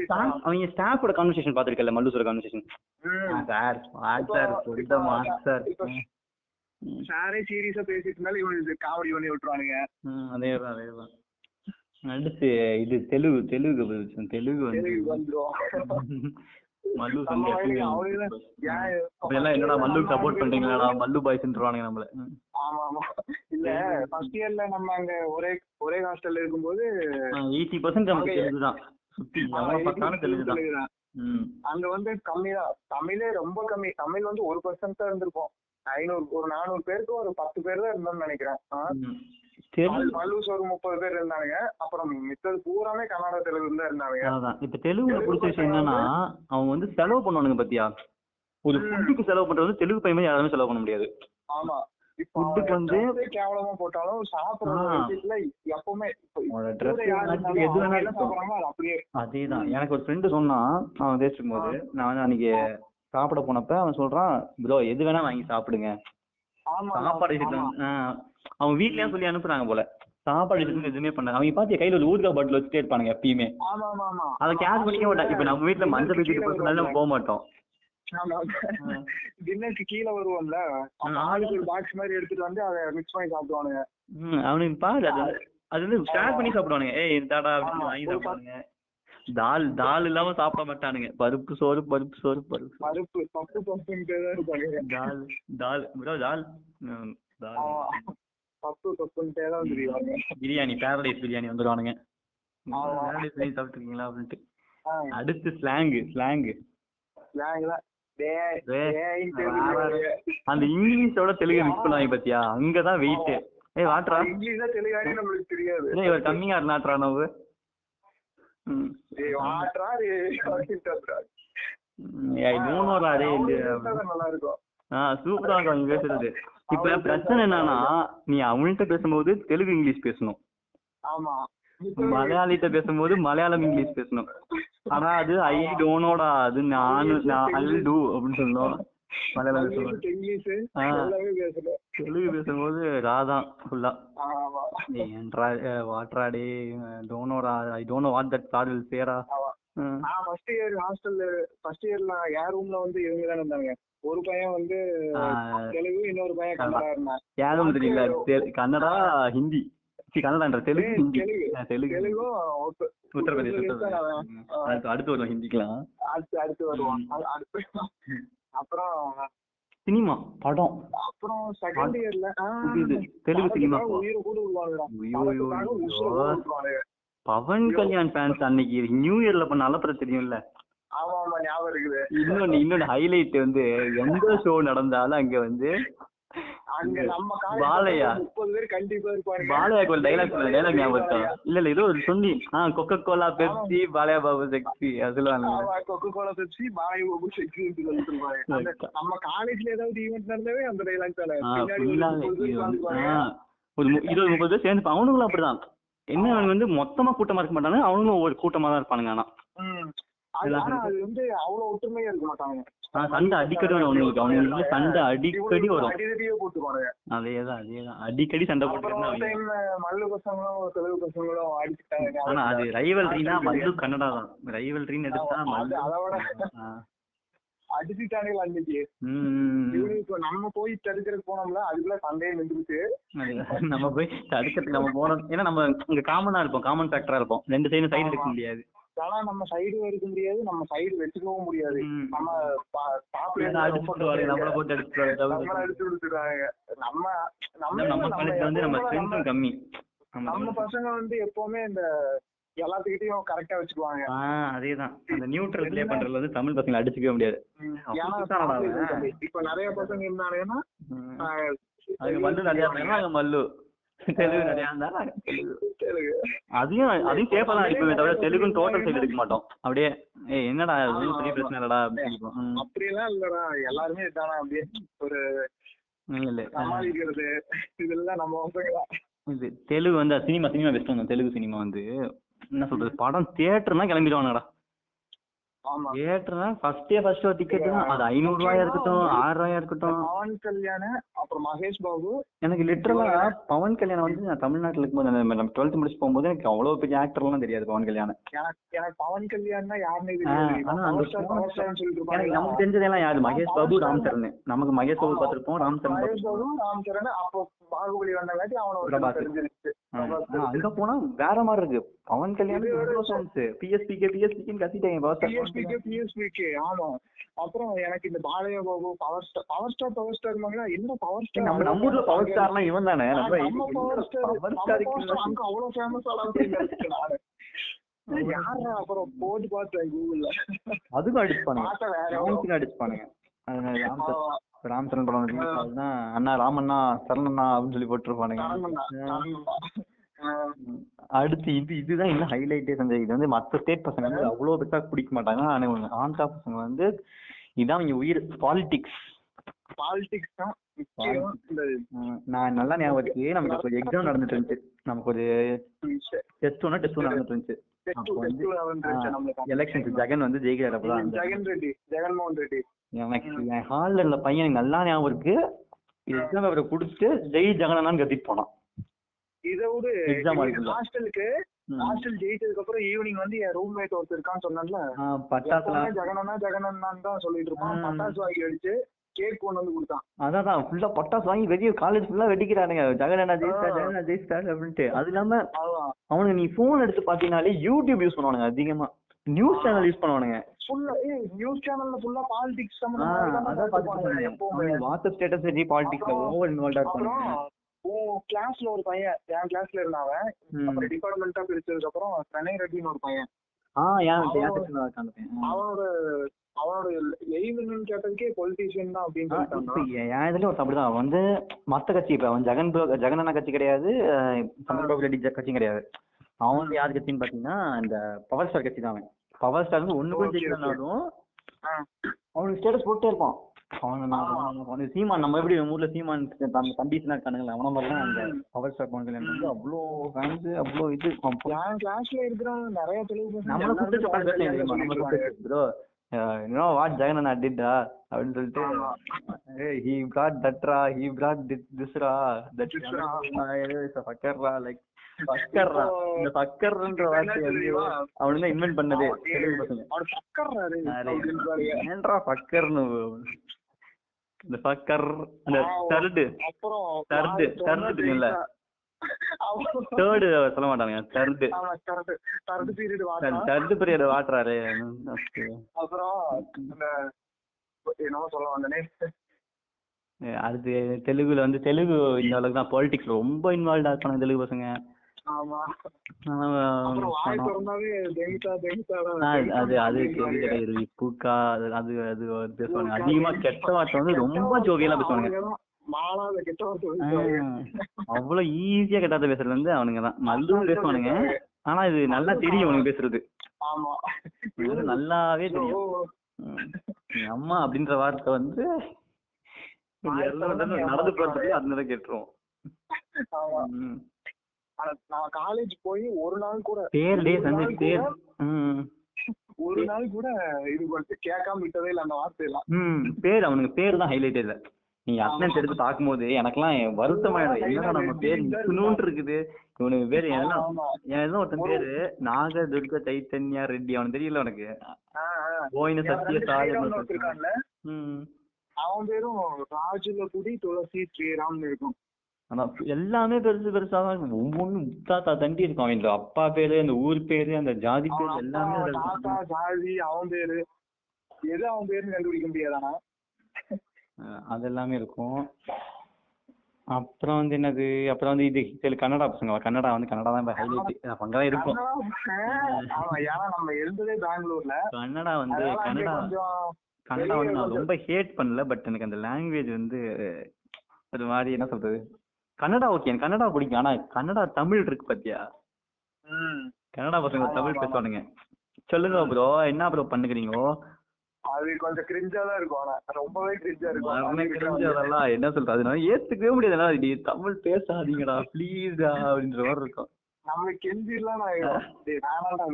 அவங்க ஸ்டாஃபோட கான்வர்சேஷன் பாத்திருக்கல மல்லூஸோட கான்வர்சேஷன். Sir sir sir. சாரே சீரியஸா பேசிட்டு இருந்தாலும் இவனுக்கு காமெடி பண்ணி விட்டுருவானுங்க. அதேதான் அதேதான் அடுத்து இது தெலுங்கு தெலுங்கு தெலுங்கு வந்து [LAUGHS] மல்லு எல்லாம் என்னடா மல்லு சப்போர்ட் பண்றீங்களாடா? மல்லு பாய்ஸ்ன்றானுங்க நம்மள. ஆமா ஆமா. இல்ல ஃபர்ஸ்ட் இயர்ல நம்ம அங்க ஒரே ஒரே ஹாஸ்டல்ல இருக்கும்போது எயிட்டி பர்சன்ட் நமக்கு அங்க- தெலுங்கு தான் சுத்தி ஆமா, எவனை எனக்கு பார்த்தாலும் தெலுங்கு தான் தெலுங்குதான். ம். அங்க வந்து கம்மி தான் தமிழே ரொம்ப கம்மி. தமிழ் வந்து ஒரு பர்சன்ட் தான் இருந்திருப்போம் ஐநூறு ஒரு நானூறு பேருக்கு ஒரு பத்து பேர் தான் இருந்தோம்னு நினைக்கிறேன். தெலுங்கு ஒரு முப்பது பேர் இருந்தானுங்க. அப்புறம் மித்தது பூராமே கன்னட தெலுங்கு தான் இருந்தானுங்க. அதான். இப்ப தெலுங்குல பிடிச்ச விஷயம் என்னன்னா அவங்க வந்து செலவு பண்ணுவானுங்க பாத்தியா? ஒரு ஃபுட்டுக்கு செலவு பண்றது வந்து தெலுங்கு பையன் யாருமே செலவு பண்ண முடியாது. ஆமா. இப்போ Food க்கு வந்து- கேவலமா போட்டாலும் சாப்பிடுற ஆ. விஷயத்துல எப்பவுமே. எது அவங்க வேணா என்ன இருக்கட்டும் சாப்பிடுறாங்களோ அது அப்படியே. அதேதான். எனக்கு ஒரு ஃப்ரெண்டு சொன்னான் அவன் பேசிக்கும் போது நான் வந்து அன்னைக்கு சாப்பிட போனப்ப அவன் சொல்றான் ப்ரோ எது வேணா வாங்கி சாப்பிடுங்க. ஆமா சாப்பாடு விஷயத்துல அவன் வீட்லயே சொல்லி அனுப்புறாங்க போல. சாப்பாடு விஷயத்துல எதுவுமே பண்ண அவங்க பாத்தியா கையில ஒரு ஊறுகாய் பாட்டில் வச்சுட்டே இருப்பானுங்க எப்பயுமே. ஆமா ஆமா ஆமா அதை கேர் பண்ணிக்க மாட்டான் இப்ப நம்ம வீட்ல மஞ்சள் சொன்னாலும் நம்ம போக மாட்டோம். டின்னருக்கு கீழே வருவோம்ல. ஆளுக்கு ஒரு பாக்ஸ் மாதிரி எடுத்துட்டு வந்து அதை மிக்ஸ் பண்ணி சாப்பிடுவானுங்க. அவனுக்கு பாரு அது வந்து- அது வந்து ஷேர் பண்ணி சாப்பிடுவானுங்க. ஏய் இந்தாடா அப்படின்னு வாங்கி சாப்பிடுவானுங்க. தால் தால் இல்லாம சாப்பிட மாட்டானுங்க. பருப்பு சோறு பருப்பு சோறு பருப்பு. பருப்பு தான் இருப்பானுங்க. தால் தால். பப்பு பப்புன்ட்டே தான் தெரியுவாங்க பிரியாணி பேரடைஸ் பிரியாணி வந்துடுவானுங்க ஆமா. பேரடைஸ் பிரியாணி சாப்பிட்டுருக்கீங்களா அப்படின்ட்டு. அடுத்து ஸ்லாங் ஸ்லாங் தான். டேய், டேய், வா. சொல்லுவாங்க. அந்த இங்கிலீஷோட தெலுங்கு மிக்ஸ் பண்ணுவாங்க பாத்தியா? அங்கதான் வெயிட் ஏய் வாட்ரா? இங்கிலீஷா தெலுங்கானே நம்மளுக்கு தெரியாது. ஏய் இவர் கம்மியா இருந்தாட்ரா நோவு? ம். டேய், வாட்றா, டேய், அப்படின்ட்டு ஐ டோன்ட் நோ டே அவங்க பேசுறது நல்லா இருக்கும் ஆ சூப்பரா இருக்கும் அவங்க பேசுறது. இப்ப பிரச்சனை என்னன்னா நீ அவன்கிட்ட பேசும்போது தெலுங்கு இங்கிலீஷ் பேசணும். ஆமா. மலையாளிட்ட பேசும்போது மலையாளம் இங்கிலீஷ் பேசணும். ஆனா அது ஐ டோனோடா அது நானு நான் ஐ டூ அப்படின்னு சொல்லணும். மலையாளம் பேசணும். தெலுங்கு பேசும்போது ராதான் ஃபுல்லா ஆமா. ஏன்ட்ரா வாட்ரா டே டோனோடா I don't know what that car will சேரா நான் ஃபர்ஸ்ட் இயர் ஹாஸ்டல்ல ஃபர்ஸ்ட் இயர்ல என் ரூம்ல வந்து இவங்க தான் இருந்தாங்க. ஒரு பையன் வந்து தெலுங்கு இன்னொரு பையன் கன்னடா. இருந்தான். யாரும் தெரியல கன்னடா ஹிந்தி. கன்னடான்ற தெலுங்கு ஹிந்தி. தெலுங்கு. தெலுங்கும் உத்த- உத்தரப்பிரதேஷ் உத்தரப்பிரதேஷ் தான் உத்தரப்பிரதேஷ் அவன். ம். ஆ. அடுத்து அடுத்து வரும் ஹிந்திக்கலாம் அடுத்து அடுத்து அடுத்து. அப்புறம் சினிமா படம். அப்புறம் செகண்ட் இயர்ல தெலுங்கு சினிமா உயிரை கூட விடுவானுடா. பவன் கல்யாண் ஃபேன்ஸ் அன்னைக்கு நியூ இயர்ல பண்ண அலப்பற தெரியும்ல? ஆமா ஆமா ஞாபகம் இருக்குது. இன்னொன்னு இன்னொன்னு ஹைலைட் வந்து எந்த ஷோ நடந்தாலும் அங்க வந்து பாலையா? ஒரு டைலாக் டைலாக் ஞாபகம் இல்ல இல்ல ஏதோ சொல்லி ஆ Coca Cola Pepsi Balayya Babu sexy அது சொல்லுவாங்க கொக்கோ கோலா பெப்சி பாபு நம்ம காலேஜ்ல ஏதாவது ஈவென்ட் நடந்தாவே அந்த டைலாக் தானே. ஒரு இருபது முப்பது பேர் சேர்ந்து அவனுங்களும் அப்படிதான். என்ன வந்து மொத்தமா கூட்டமா இருக்க மாட்டாங்க அவனுங்களும் ஒரு கூட்டமா தான் இருப்பானுங்க ஆனா. அது வந்து அவ்வளவு ஒற்றுமையா இருக்க மாட்டாங்க. சண்டை அடிக்கடி வரும் அவனுங்களுக்கு. அவனுங்களுக்கு சண்டை அடிக்கடி வரும். அதேதான் அதேதான். அடிக்கடி சண்டை போட்டு மல்லு பசங்களும் தெலுங்கு பசங்களும் அடிச்சுட்டாங்க. ஆனா அது ரைவல்ரினா மல்லு கன்னடா தான். ரைவல்ரின்னு எடுத்தா மல்லு அதோட ஆ. அடிச்சுட்டானுங்க அன்னைக்கு இப்ப நம்ம போய் தடுக்கிறதுக்கு போனோம்ல அதுக்குள்ள சண்டையே நின்றுச்சு. நம்ம போய் தடுக்கிறதுக்கு நம்ம போனோம். ஏன்னா நம்ம இங்க காமனா இருப்போம் காமன் ஃபேக்டரா இருப்போம். ரெண்டு சைடும் சைடு எடுக்க முடியாது. ஆனா நம்ம சைடு எடுக்க முடியாது நம்ம சைடு வச்சுக்கவும் முடியாது. நம்ம நம்ம நம்ம நம்ம நம்ம காலேஜ்ல வந்து நம்ம எப்பவுமே ஸ்ட்ரென்த்தும் கம்மி. நம்ம நம்ம பசங்க வந்து எப்பவுமே இந்த எல்லாத்துக்கிட்டையும் கரெக்டா வச்சுக்குவாங்க. அதேதான். அந்த நியூட்ரல் ப்ளே பண்றதுல வந்து தமிழ் பசங்களை அடிச்சுக்கவே முடியாது. இப்ப நிறைய பசங்க இருந்தாங்கன்னா மல்லு நிறைய இருந்தாங்க மல்லு. தெலுங்கு நிறைய இருந்தாலும். அதையும் அதையும் சேஃபா தான் அடிப்போமே தவிர தெலுங்குன்னு டோட்டல் சைடு எடுக்க மாட்டோம். அப்படியே ஏய் என்னடா பெரிய. பிரச்சனை இல்லடா. அப்படியெல்லாம் இல்லடா. எல்லாருமே இதானா? அப்படியே ஒரு ம், இல்ல. சமாளிக்கிறது. இதெல்லாம் நம்ம பசங்க. இது தெலுங்கு வந்து சினிமா சினிமா பெஸ்ட் வந்து தெலுங்கு சினிமா வந்து என்ன சொல்றது? படம் தியேட்டர்னா கிளம்பிடுவானுங்கடா. ஆமா. தியேட்டர்னா ஃபர்ஸ்டே ஃபர்ஸ்ட் ஒரு டிக்கெட் அது ஐநூறு ரூபாயா இருக்கட்டும் ஆறு ரூபாயா இருக்கட்டும். பவன் கல்யாண் அப்புறம் மகேஷ் பாபு எனக்கு லிட்டரலா பவன் கல்யாணம் வந்து நான் தமிழ்நாட்டுல இருக்கும்போது நம்ம டுவெல்த் முடிச்சு போகும்போது எனக்கு அவ்வளவு பெரிய ஆக்டர்லாம் தெரியாது பவன் கல்யாணம் எனக்கு பவன் கல்யாண்னா யாருன்னு எனக்கு நமக்கு தெரிஞ்சதெல்லாம் யாரு? மகேஷ் பாபு ராம் சரண் நமக்கு மகேஷ் பாபு. பார்த்திருப்போம் ராம் சரண் மகேஷ் பாபு ராம் சரண் அப்போ பாகுபலி வந்தங்காட்டி அவனை ஒரு பிரபாஸ். தெரிஞ்சிருச்சு. அங்க போனா வேற மாதிரி இருக்கு. பவன் கல்யாணம் எவ்வளவு songs. பிஎஸ்பிகே பிஎஸ்பிக்கு கத்திட்டாங்க boss. பிஎஸ்பிக்கு பிஎஸ்பிக்கு ஆமா அப்புறம் எனக்கு இந்த Balayya Babu power star power star power star என்ன பவர் ஸ்டார் நம்ம நம்ம ஊர்ல பவர் ஸ்டார்லாம் இவன் தானே. நம்ம பவர் ஸ்டார் பவர் ஸ்டார் அங்க அவ்வளவு ஃபேமஸ் ஆனா யாரா அப்புறம் போட்டு பார்த்தேன் கூகுள்ல அதுக்கும் அடிச்சுப்பானுங்க அடிச்சுப்பானுங்க அது ராம் சரண் ஆமா. ராம் சரண் படம் அதுதான் அண்ணா ராமண்ணா சரணண்ணா அப்படின்னு சொல்லி போட்டிருப்பானுங்க. அடுத்து இது இதுதான் இன்னும் ஹைலைட்டே சஞ்சய் இது வந்து மத்த ஸ்டேட் பசங்க வந்து அவ்வளவு பெருசா பிடிக்க மாட்டாங்க. ஆனா ஆந்திரா பசங்க வந்து இதான் இங்க உயிர் பாலிடிக்ஸ் பாலிடிக்ஸ் தான் நான் நல்லா ஞாபகம் இருக்கு நமக்கு ஒரு எக்ஸாம் நடந்துட்டு இருந்துச்சு. நமக்கு ஒரு டெஸ்ட் ஒன்று டெஸ்ட் நடந்துட்டு இருந்துச்சு. எலெக்ஷன் ஜெகன் வந்து ஜெயிக்கிறார் அப்பதான் ஜெகன் ரெட்டி ஜெகன்மோகன் ரெட்டி. எனக்கு என் ஹால்ல இருந்த பையன் நல்லா ஞாபகம் இருக்கு. எக்ஸாம் பேப்பரை குடுத்துட்டு ஜெய் ஜெகனான்னு கத்திட்டு போனான். இதை விட. ஹாஸ்டலுக்கு. ஹாஸ்டல் ஜெயிச்சதுக்கு அப்புறம் ஈவினிங் வந்து என் ரூம்மேட் ஒருத்தர் இருக்கான்னு சொன்னேன்ல. எப்பவுமே ஜெகனண்ணா ஜெகனண்ணான்னு தான் சொல்லிட்டு இருப்பான். பட்டாசு வாங்கி அடிச்சு கேக் கொண்டு வந்து கொடுத்தான். அதான் ஃபுல்லா பட்டாசு வாங்கி வெளிய காலேஜ் ஃபுல்லா வெடிக்கிறானுங்க. ஜெகனா ஜெயிஸ்டா ஜெகனா ஜெயிஸ்டா அப்படின்ட்டு. அது இல்லாம அதான். அவனுங்க நீ போன் எடுத்து பாத்தீங்கன்னாலே யூடியூப் யூஸ் பண்ணுவானுங்க அதிகமா. நியூஸ் சேனல் யூஸ் பண்ணுவானுங்க. ஃபுல்லா நியூஸ் சேனல்ல ஃபுல்லா பாலிடிக்ஸ் ஆ, அதான் பாத்துட்டு வாட்ஸ்அப் ஸ்டேட்டஸ் சரி பாலிடிக்ஸ்ல ஓவர் இன்வால்வா அப்புறம் இருப்பானுங்க. உன் கிளாஸ்ல ஒரு பையன். என் கிளாஸ்ல இருந்தாவன். அப்புறம் டிபார்ட்மெண்டா பிரிச்சதுக்கு அப்புறம் பிரணய் ரெட்டின்னு ஒரு பையன். அவனோட அவனோட எய்ம் என்னன்னு கேட்டதுக்கே பொலிட்டீஷியன் தான் அப்படின்னு என் இதுல ஒரு அப்படிதான். அவன் வந்து மத்த கட்சி இப்ப அவன் ஜெகன் ஜெகன் கட்சி கிடையாது சந்திரபாபு ரெட்டி கட்சியும் கிடையாது. அவன் வந்து யார் கட்சின்னு பாத்தீங்கன்னா இந்த பவர் ஸ்டார் கட்சி தான் அவன். பவர் ஸ்டார் வந்து ஒண்ணு கூட. ஜெயிக்கலனாலும். அவனுக்கு ஸ்டேட்டஸ் போட்டே இருப்பான். அவன் சீமான் நம்ம எப்படி நம்ம ஊர்ல சீமான் நம்ம தம்பிஸ்லாம் இருக்கானுங்களா அவன மாதிரி அந்த பவர் ஸ்டார் பவன் கல்யாணம் வந்து அவ்வளோ ஃபேன்ஸ் அவ்வளோ இது. என் கிளாஸ்ல இருக்கிறவங்க நிறைய பசங்க நம்மள கூப்பிட்டு யூனோ வாட் ஜெகன் அண்ணா டிட்டா அப்படின்னு சொல்லிட்டு ஹி பிராட் தட்ரா ஹி பிராட் திஸ்ரா தட் Thisra. ஃபக்கர்ரா லைக் ஃபக்கர்ரா இந்த ஃபக்கர்ன்ற வார்த்தை? அவனு தான் இன்வென்ட் பண்ணதே தெலுங்கு பசங்க. ஏன்டா ஃபக்கர்னு இந்த ஃபக்கர் அந்த தர்டு திறந்தா தெரியும்ல? அவன் தேர்டு சொல்ல மாட்டானுங்க தர்டு third. Period வாட்டம். தர்டு பீரியட் வாட்டுறாரு. அப்புறம் என்னமோ சொல்ல வந்தனே. அடுத்து தெலுங்குல வந்து தெலுங்கு இந்த அளவுக்கு தான் பாலிடிக்ஸ்ல ரொம்ப இன்வால்வ்டா இருப்பாங்க தெலுங்கு பசங்க. ஆமா. அது அது தெரியாது பூக்கா அது அது அது ஒரு பேசுவாங்க. அதிகமா கெட்ட வார்த்தை வந்து ரொம்ப ஜோவியலா பேசுவாங்க. அவ்வளவு ஈஸியா கெட்டாத பேசுறது வந்து அவனுங்க தான் மல்லும் பேசுவானுங்க. ஆனா இது நல்லா தெரியும் அவனுக்கு பேசுறது. ஆமா. இது வந்து நல்லாவே தெரியும். அம்மா அப்படின்ற வார்த்தை வந்து நடந்து போறதுக்கு அந்த கேட்டுருவோம். ஆனா நான் காலேஜ் போய் ஒரு நாள் கூட ஒரு நாள் பேர் கூட- ம். ஒரு நாள் கூட இது பண்ணிட்டு கேட்காம விட்டதே இல்ல அந்த வார்த்தை எல்லாம் ம் பேர் அவனுக்கு பேர் தான் ஹைலைட் இல்ல. நீங்க அட்டனன்ஸ் எடுத்து பார்க்கும்போது எனக்கெல்லாம் வருத்தமாயிடும் என்னடா நம்ம பேர் இத்தனூண்டு இருக்குது. இவனுக்கு பேர் எல்லாம் எல்லாம் ஒருத்தன் பேரு நாக துர்க சைத்தன்யா ரெட்டி. அவனுக்கு தெரியல உனக்கு. கோயின சத்திய friend சாய் ஸ்ரீராம்னு ஒருத்தன் இருக்கான்ல, ம். அவன் பேரும் ராஜுலகுடி துளசி ஸ்ரீராம்னு இருக்கும். ஆனா எல்லாமே பெருசு பெருசா தான் ஒவ்வொன்றும் முத்தாத்தா தண்டி இருக்கும் அவன் இந்த அப்பா பேரு அந்த ஊர் பேரு அந்த ஜாதி பேரு எல்லாமே. தாத்தா ஜாதி அவன் பேரு. எது அவன் பேருன்னு கண்டுபிடிக்க முடியாதானா அது எல்லாமே இருக்கும். அப்புறம் வந்து என்னது? அப்புறம் வந்து இது சில கன்னடா பசங்க. கன்னடா வந்து கன்னடா தான் ஹைலைட் அங்கதான் இருக்கும். ஏன்னா நம்ம இருந்ததே பெங்களூர்ல. கன்னடா வந்து கன்னடா கன்னடா வந்து நான் ரொம்ப ஹேட் பண்ணல பட் எனக்கு அந்த லாங்குவேஜ் வந்து ஒரு மாதிரி என்ன சொல்றது? கன்னடா ஓகே கன்னடா பிடிக்கும். ஆனா கன்னடா தமிழ் இருக்கு பாத்தியா? கன்னடா பசங்க தமிழ். பேசுவானுங்க. சொல்லுங்க ப்ரோ என்ன ப்ரோ பண்ணுகிறீங்கோ? அது கொஞ்சம் கிரிஞ்சா தான் இருக்கும். ஆனா ரொம்பவே கிரிஞ்சா இருக்கும். அதெல்லாம் என்ன சொல்றது? அதனால ஏத்துக்கவே முடியாதுடா நீ தமிழ் பேசாதீங்கடா. ப்ளீஸ்டா அப்படின்ற மாதிரி இருக்கும். நம்ம கெஞ்சிடலாம்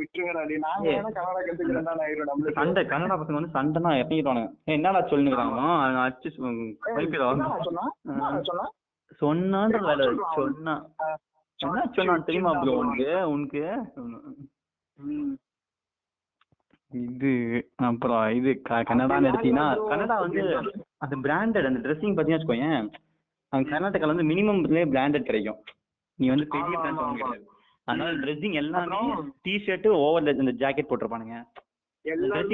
விட்டுருங்கடா. டேய் நாங்க. வேணா கன்னடா கத்துக்கிறேன் தான் ஆயிரும் நம்மளுக்கு. சண்டை கன்னடா பசங்க வந்து சண்டைனா இறங்கிடுவானுங்க. என்னடா சொல்லுங்கிறாங்க? அடிச்சு சொன்னா? சொன்னா? சொன்னான்ற வேலை. சொன்னா ஆ, என்ன சொன்னான் தெரியுமா ப்ரோ உனக்கு? உனக்கு. இது அப்புறம் இது க- கன்னடான்னு எடுத்தீங்கன்னா? கன்னடா வந்து அந்த பிராண்டட் அந்த ட்ரெஸ்ஸிங் பார்த்தீங்கன்னா வச்சுக்கோயேன் அங்க கர்நாடகால வந்து மினிமம்லேயே பிராண்டட் கிடைக்கும். நீ வந்து பெரிய பிராண்ட் வாங்க அதனால ட்ரெஸ்ஸிங் எல்லாமே டிஷர்ட் ஓவர் அந்த ஜாக்கெட் போட்டிருப்பானுங்க. ட்ரெஸ்ஸிங்.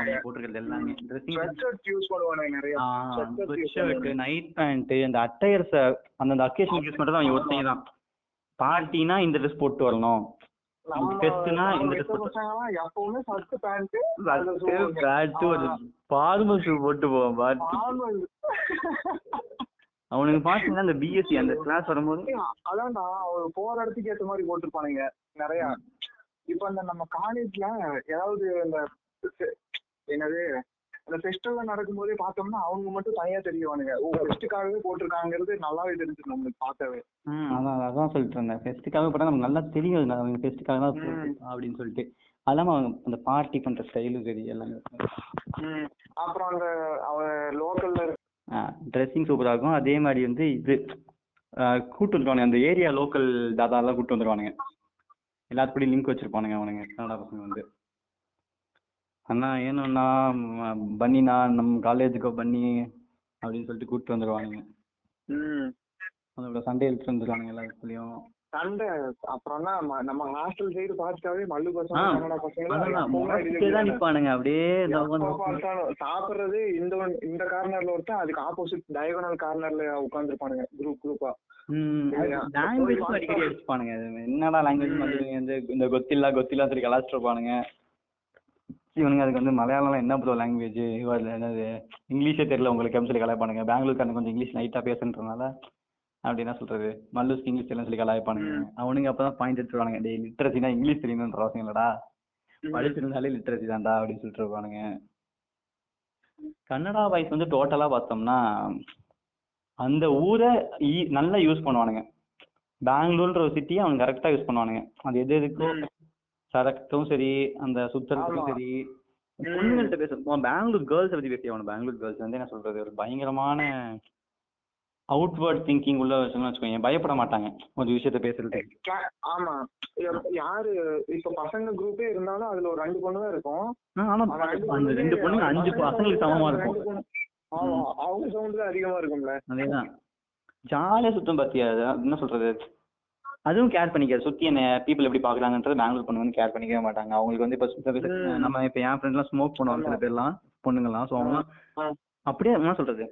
இருக்கும் போட்டிருக்கிறது எல்லாமே. பண்ணுவானுங்க நிறைய. ஷர்ட். நைட் பேண்ட் அந்த அட்டையர்ஸ் அந்தந்த அக்கேஷன் யூஸ் பண்றது அவங்க ஒருத்தங்க தான். பார்ட்டினா இந்த ட்ரெஸ் போட்டு வரணும். இந்த dress போட்டு- எப்பவுமே shirt, pant, பேண்ட் ஒரு ஃபார்மல் ஷூ போட்டு போவான் பார்ட்டி. அவனுக்கு பாத்தீங்கன்னா அந்த பிஎஸ்சி அந்த கிளாஸ் வரும்போது அதான்டா அவங்க போற இடத்துக்கு ஏத்த மாதிரி போட்டிருப்பானுங்க நிறைய. இப்ப அந்த நம்ம காலேஜ்ல ஏதாவது இந்த என்னது அந்த ஃபெஸ்டிவல் நடக்கும்போதே பார்த்தோம்னா அவங்க மட்டும் தனியா தெரியுவானுங்க. ஓ ஃபெஸ்ட்டுக்காகவே போட்டிருக்காங்கிறது நல்லாவே தெரிஞ்சிடும் நம்மளுக்கு பார்க்கவே. ம், அதான் அதான் சொல்லிட்டு இருந்தேன். ஃபெஸ்ட்டுக்காக போட்டா நமக்கு நல்லா தெரியும். அவங்க ஃபெஸ்ட்டுக்காக தான் அப்படின்னு சொல்லிட்டு. அது இல்லாம அவங்க அந்த பார்ட்டி பண்ற ஸ்டைலும் சரி எல்லாமே. அப்புறம் அந்த அவன் லோக்கல்ல ட்ரெஸ்ஸிங் சூப்பரா இருக்கும். அதே மாதிரி வந்து இது கூட்டு வந்துருவானுங்க. அந்த ஏரியா லோக்கல் தாதா எல்லாம் கூட்டு வந்துருவானுங்க. எல்லாத்துக்கூடயும் லிங்க் வச்சிருப்பானுங்க அவனுங்க. கன்னடா பசங்க வந்து? அண்ணா ஏன்னா பன்னிண்ணா நம்ம காலேஜுக்கோ பன்னி அப்படின்னு சொல்லிட்டு கூப்பிட்டு வந்துருவானுங்க. அதோட சண்டே எடுத்துட்டு வந்துருவானுங்க எல்லா இடத்துலயும் சண்டை அப்புறம்னா நம்ம ஹாஸ்டல் சைடு பார்த்துட்டாவே மல்லு பசங்க தான் நிப்பானுங்க அப்படியே சாப்பிடுறது இந்த இந்த கார்னர்ல ஒருத்தன் அதுக்கு ஆப்போசிட் டயகனல் கார்னர்ல உட்காந்துருப்பானுங்க குரூப் குரூப்பா லாங்குவேஜ் அடிக்கடி அடிச்சுப்பானுங்க இது என்னடா லாங்குவேஜ் வந்து இந்த கொத்தில்லா கொத்தில்லா சொல்லி கலாச்சிட்டு இருப்பானுங்க. இவனுங்க அதுக்கு வந்து மலையாளம் என்ன ப்ரோ லாங்குவேஜ் என்னது? இங்கிலீஷே தெரியல உங்களுக்கு சொல்லி கலாய்ப்பானுங்க. பெங்களூர்காரங்க கொஞ்சம் இங்கிலீஷ் லைட்டா பேசுன்றதுனால அப்படி என்ன சொல்றது? மல்லூஸ்க்கு இங்கிலீஷ் எல்லாம் சொல்லி கலாய்ப்பானுங்க. அவனுங்க அப்பதான் பாயிண்ட் எடுத்துருவானுங்க. டேய் லிட்ரஸினா இங்கிலீஷ் தெரியணுன்ற அவசியம் இல்லடா. படிச்சிருந்தாலே லிட்ரஸி தான்டா அப்படின்னு சொல்லிட்டு இருப்பானுங்க. கன்னடா வாய்ஸ் வந்து டோட்டலா பார்த்தோம்னா அந்த ஊரை நல்லா யூஸ் பண்ணுவானுங்க. பெங்களூர்ன்ற ஒரு சிட்டியை அவனுங்க கரெக்டா யூஸ் பண்ணுவானுங்க. அது எது எதுக்கும் சரக்கும் சரி அந்த சுத்துறதுக்கும் ஆமா. சரி. பொண்ணுங்கள்ட்ட பேச பெங்களூர் கேர்ள்ஸ் பத்தி பேசி அவன? பெங்களூர் கேர்ள்ஸ் வந்து என்ன சொல்றது? ஒரு பயங்கரமான அவுட்வர்ட் திங்கிங் உள்ள வச்சுன்னு வச்சுக்கோங்க. பயப்பட மாட்டாங்க. ஒரு விஷயத்த Cla- ஆமா. யாரு? இப்ப பசங்க குரூப்பே இருந்தாலும் அதுல ஒரு ரெண்டு பொண்ணு தான் இருக்கும் ஆனா அந்த ரெண்டு பொண்ணுங்க அஞ்சு பசங்க பசங்களுக்கு சமமா இருக்கும். பொண்ணு- அவங்க சவுண்ட் தான் அதிகமா இருக்கும்ல. அதேதான். ஜாலியா சுத்தம் பாத்தியா? அது என்ன சொல்றது? அதுவும் கேர் பண்ணிக்காது. சுத்தி என்ன பீப்புள் எப்படி பாக்குறாங்கன்றது பெங்களூர் பொண்ணு வந்து கேர் பண்ணிக்கவே மாட்டாங்க. அவங்களுக்கு வந்து இப்ப. நம்ம இப்ப என் ஃப்ரெண்ட்லாம் ஸ்மோக் பண்ணுவாங்க சில பேர்லாம் பொண்ணுங்கலாம். ஸோ அவங்க. அப்படியே என்ன சொல்றது?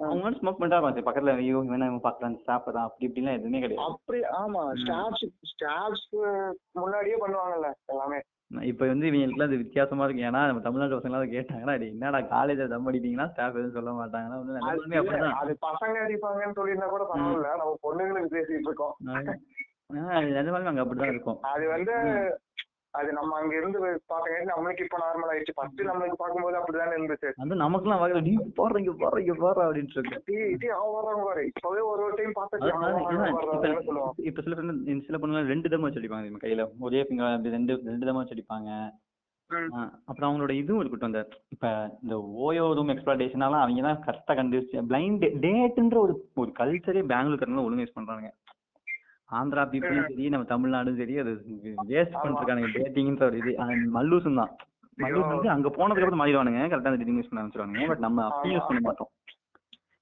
அவங்க ஸ்மோக் பண்ணிட்டா பார்த்து பக்கத்துல ஐயோ இவன் இவன் பார்க்கலாம் ஸ்டாஃப் தான். அப்படி இப்படிலாம் எதுவுமே கிடையாது. அப்படி ஆமா. ஸ்டாஃப்ஸ் ஸ்டாஃப்ஸ் முன்னாடியே பண்ணுவாங்கல்ல எல்லாமே. இப்ப வந்து இவங்களுக்குலாம் அது வித்தியாசமா இருக்கு. ஏன்னா நம்ம தமிழ்நாட்டு பசங்க எல்லாம் கேட்டாங்கன்னா "டேய், என்னடா காலேஜ்ல தம் அடிப்பீங்கன்னா ஸ்டாஃப் எதுவும் சொல்ல மாட்டாங்கன்னா வந்து அது நிஜமாலுமே அப்படிதான். அது பசங்க அடிப்பாங்கன்னு சொல்லியிருந்தா கூட பரவாயில்ல. நம்ம பொண்ணுங்களுக்கு பேசிட்டு இருக்கோம். ஆஹ் நிஜமாலுமே அங்க அப்படிதான் இருக்கும். அது வந்து அது நம்ம அங்க இருந்து பாத்தீங்க நம்மளுக்கு இப்ப நார்மல் ஆயிடுச்சு. ஃபர்ஸ்ட் நம்மளுக்கு பார்க்கும்போது அப்படிதானே இருந்துச்சு. அது நீ போடுறீங்க போடுற அப்படின்ட்டு இருக்கு டீ டீ அவன் வர்றாங்க பாரு. இப்பவே ஒரு ஒரு டைம் வர்றான் இப்ப சில பேர் சில பொண்ணுங்க ரெண்டு தம் வச்சு அடிப்பாங்க. தெரியுமா கையில ஒரே அப்படி ரெண்டு ரெண்டு தம் வச்சு அடிப்பாங்க. ம். ஆஹ் அப்புறம் அவங்களோட இதுவும் இருக்கட்டும். இந்த இப்ப இந்த ஓயோ ரூம் எக்ஸ்பிளாடேஷனாலாம் அவங்க தான் கரெக்டா கண்டுபிடிச்சு பிளைண்ட் டேட்ன்ற ஒரு ஒரு கல்ச்சரே பெங்களூர் ஒழுங்கு யூஸ் பண்றாங்க ஆந்திரா பீப்புளும் சரி நம்ம தமிழ்நாடும் சரி அது வேஸ்ட் பண்ணிருக்கானுங்க டேட்டிங்ன்ற ஒரு இது. மல்லூசும் தான். மல்லூஸ் வந்து அங்க போனதுக்கு அப்புறம் மாறிடுவானுங்க. கரெக்டா அந்த டேட்டிங் யூஸ் பண்ண ஆரம்பிச்சிருவானுங்க. பட் நம்ம அப்பயும் யூஸ் பண்ண மாட்டோம்.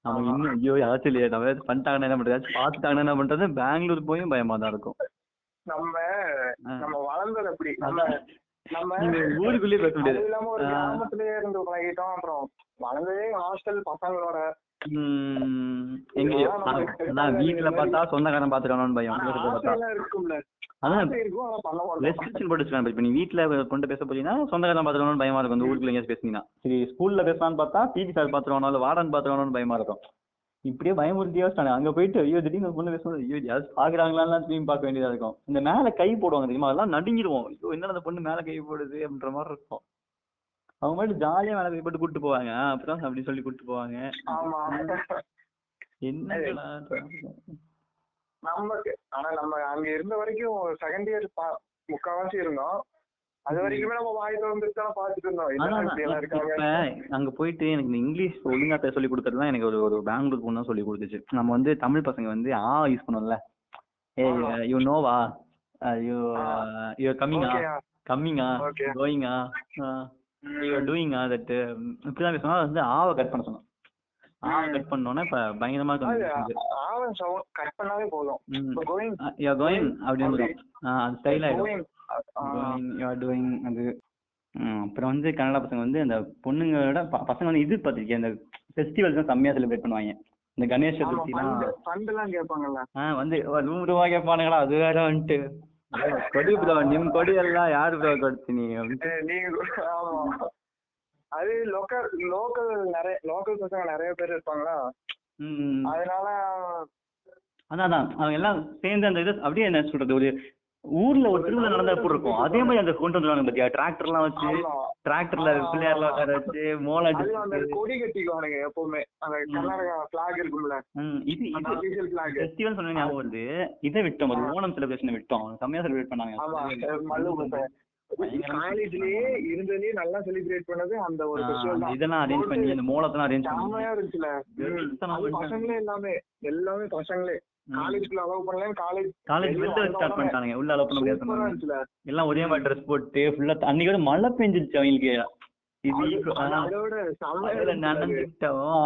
நமக்கு இன்னும் ஐயோ யாராச்சும் இல்லையா நம்ம ஏதாச்சும் பண்ணிட்டாங்கன்னா என்ன பண்றது? ஏதாச்சும் பார்த்துட்டாங்கன்னா என்ன பண்றது? பெங்களூர் போயும் பயமா தான் இருக்கும். நம்ம. நம்ம வளர்ந்தது அப்படி. நம்ம நம்ம ஊருக்குள்ளேயே பேச முடியாது. இல்லாம ஒரு. கிராமத்திலேயே இருந்து பழகிட்டோம் அப்புறம் வளர்ந்ததே ஹாஸ்டல் பசங்களோட எங்க அதான் வீட்டுல பார்த்தா சொந்தக்காரன் பாத்துக்கணும்னு பயம். ரெஸ்ட்ரிக்ஷன் இப்ப நீ வீட்டுல கொண்டு பேச போறீங்கன்னா சொந்தக்காரன் பாத்துக்கணும்னு பயமா இருக்கும். இந்த ஊருக்குள்ள எங்கேயாச்சும் பேசுனீங்கன்னா. சரி ஸ்கூல்ல பேசலாம்னு பார்த்தா பிடி சார் பாத்துருவானோ இல்ல வார்டன் பயமா இருக்கும். இப்படியே பயமுறுத்தியே வச்சுட்டாங்க அங்க போயிட்டு ஐயோ திடீர்னு பொண்ணு பேசும்போது ஐயோ யாராச்சும் பாக்குறாங்களான்னு திரும்பி பார்க்க வேண்டியதா இருக்கும். இந்த மேல கை போடுவாங்க தெரியுமா? அதெல்லாம் நடுங்கிடுவோம். ஐயோ என்ன அந்த பொண்ணு மேல கை போடுது அப்படின்ற மாதிரி இருக்கும். அவங்க மட்டும் ஜாலியா மேல கை போட்டு கூட்டு போவாங்க. அப்புறம் அப்படி சொல்லி கூட்டு போவாங்க. ஆமா. என்ன நமக்கு ஆனா நம்ம அங்க இருந்த வரைக்கும் செகண்ட் இயர் முக்காவாசி இருந்தோம். அது வரைக்குமே நம்ம வாய் திறந்துட்டு பாத்துட்டு இருந்தோம். அங்க போயிட்டு எனக்கு இங்கிலீஷ் ஒழுங்கா சொல்லி கொடுக்கறது எனக்கு ஒரு ஒரு பெங்களூர் பொண்ணு சொல்லி கொடுத்துச்சு. நம்ம வந்து தமிழ் பசங்க வந்து ஆ யூஸ் பண்ணுவோம்ல. ஏ. யூ நோவா யூ யூ கம்மிங்கா கம்மிங்கா. கோயிங்கா யூ டூயிங்கா தட் இப்படிதான் பேசணும் அது வந்து ஆவை கட் பண்ண சொன்னோம் ஆ ம். கட் பண்ணோன்னே இப்ப பயங்கரமா சவுண்ட் கட் பண்ணாவே போதும். கோயிங் கோயிங் அப்படின்னு. ஆ, அது ஸ்டைல் ஆயிடும். அப்புறம் வந்து கன்னடா பசங்க வந்து அந்த பொண்ணுங்களோட பசங்க வந்து இது பார்த்திருக்கேன் அந்த ஃபெஸ்டிவல்ஸ் தான் செம்மையா செலிப்ரேட் பண்ணுவாங்க. இந்த கணேஷ் ஆ வந்து ரூபாய் கேட்பானுங்களா அது வேற வந்துட்டு. கொடி ப்ரோ கொடுத்து நீ அப்படின்ட்டு. ஏய், நீங்க கூட- ஆமா. அது லோக்கல் லோக்கல் நிறைய லோக்கல் பசங்க நிறைய பேர் இருப்பாங்களா? அதனால அதான் அதான். அவங்க எல்லாம் சேர்ந்து அந்த இது அப்படியே என்ன சொல்றது ஒரு ஊர்ல ஒரு திருவிழா நடந்தா எப்படி இருக்கும்? அதே மாதிரி அங்க கொண்டு வந்துருவாங்க பாத்தியா? டிராக்டர்லாம் வச்சு ஆமா. டிராக்டர்ல ஆமா, பிள்ளையார்லாம் ஆமா. உட்கார வச்சு அடிச்சு கொடி கட்டிக்குவானுங்க எப்பவுமே. அந்த கர்நாடகா பிளாக் இருக்கும்ல. இது இது ஃபெஸ்டிவல் சொன்ன ஞாபகம் வருது. இதை விட்டோம் ஒரு ஓணம் செலிப்ரேஷன் விட்டோம். செம்மையா செலிப்ரேட் பண்ணாங்க. காலேஜ்லயே இருந்ததுலயே நல்லா செலிப்ரேட் பண்ணது அந்த ஒரு இதெல்லாம் அரேஞ்ச் பண்ணி அந்த மோளத்தெல்லாம் அரேஞ்ச் பண்ணி. செம்மையா இருந்துச்சுல. பசங்களே எல்லாமே. எல்லாமே பசங்களே. காலேஜ்க்குள்ள அலோவ் பண்ணல காலேஜ் காலேஜ் வெளில வச்சு ஸ்டார்ட் பண்ணிட்டாங்க உள்ள அலோவ் பண்ண முடியாது எல்லாம் ஒரே மாதிரி ட்ரெஸ் போட்டு ஃபுல்லா அன்னைக்கு மழை பெஞ்சிருச்சு அவங்களுக்கு. இது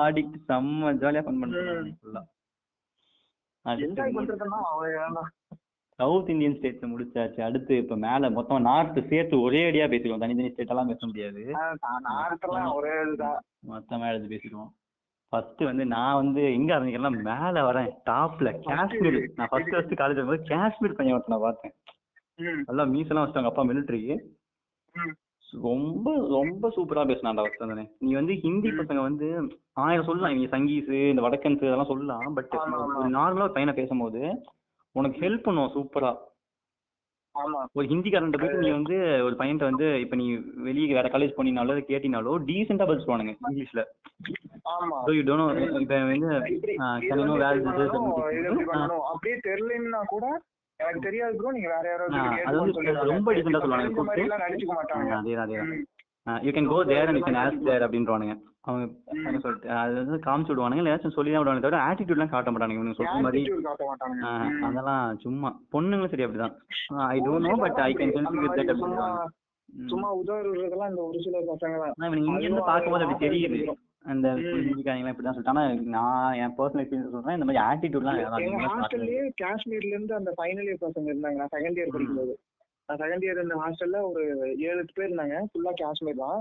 ஆடிட்டு செம்ம ஜாலியா ஃபன் சவுத் இந்தியன் ஸ்டேட்ஸ் முடிச்சாச்சு. அடுத்து இப்ப மேல மொத்தம் நார்த் சேர்த்து ஒரே அடியா பேசிடுவோம். தனித்தனி ஸ்டேட் எல்லாம் பேச முடியாது. மொத்தமா எடுத்து பேசிடுவோம். ஃபர்ஸ்ட் வந்து நான் வந்து எங்க ஆரம்பிக்கிறேன்னா மேல வரேன் டாப்ல காஷ்மீர். நான் ஃபர்ஸ்ட் ஃபர்ஸ்ட் காலேஜ் வரும்போது காஷ்மீர் பையன் ஒருத்தனை பார்த்தேன். நல்லா மீசெல்லாம் வச்சுட்டாங்க அப்பா மிலிட்டரி. ரொம்ப ரொம்ப சூப்பரா பேசினான்டா வந்தானே. நீ வந்து ஹிந்தி பசங்க வந்து ஆயிரம் சொல்லலாம் இவங்க சங்கீஸ் இந்த வடக்கன்ஸ் இதெல்லாம் சொல்லலாம் பட் நார்மலா பையனை பேசும்போது உனக்கு ஹெல்ப் பண்ணுவோம் சூப்பரா ஒரு ஹிந்திக்காரன்ட்ட போயிட்டு நீ வந்து ஒரு பையன்ட்ட வந்து இப்ப நீ வெளியே வேற காலேஜ் போனீங்கனாலோ இல்ல கேட்டீங்கனாலோ டீசெண்டா பதில் சொல்லுவானுங்க இங்கிலீஷ்ல ஆமா யூ டோன்ட் இப்ப வந்து ஆ. பண்ணணும் அப்படியே தெரியலன்னா கூட எனக்கு தெரியாது ப்ரோ நீங்க வேற யாராவது. ரொம்ப ஆ சொல்லுவாங்க. இந்த மாதிரி எல்லாம் நடிச்சுக்க மாட்டாங்க அதே அதே. You can go there and you can ask there அப்படின்றவானுங்க அவங்க என்ன சொல்லிட்டு அது வந்து காமிச்சு விடுவானுங்க ஏதாச்சும் சொல்லி தான் விடுவாங்க தவிர ஆட்டிடியூட்லாம் காட்ட மாட்டானுங்க. இவனுங்க சொல்ற மாதிரி. அதெல்லாம் சும்மா பொண்ணுங்களும் சரி அப்படிதான். I don't know but I can help with that சும்மா உதவுறதெல்லாம் இந்த ஒரு சில பசங்க தான். ஆனா இவனுங்க இங்க இருந்து அதுவும் பார்க்கும்போது அப்படி தெரியுது. அந்த ம். ஹிந்திக்காரங்களாம் இப்படி தான் சொல்லிட்டு. ஆனா நான் என் பர்சனல் எக்ஸ்பீரியன்ஸ் சொல்றேன் இந்த மாதிரி ஆட்டிடியூட்லாம் எங்க. ஹாஸ்டல்லயே காஷ்மீர்ல இருந்து அந்த ஃபைனல் இயர் பசங்க இருந்தாங்க நான் செகண்ட் இயர் படிக்கும்போது. நான் செகண்ட் இயர் இந்த ஹாஸ்டல்ல ஒரு ஏழு எட்டு பேர் இருந்தாங்க. ஃபுல்லா காஷ்மீர் தான்.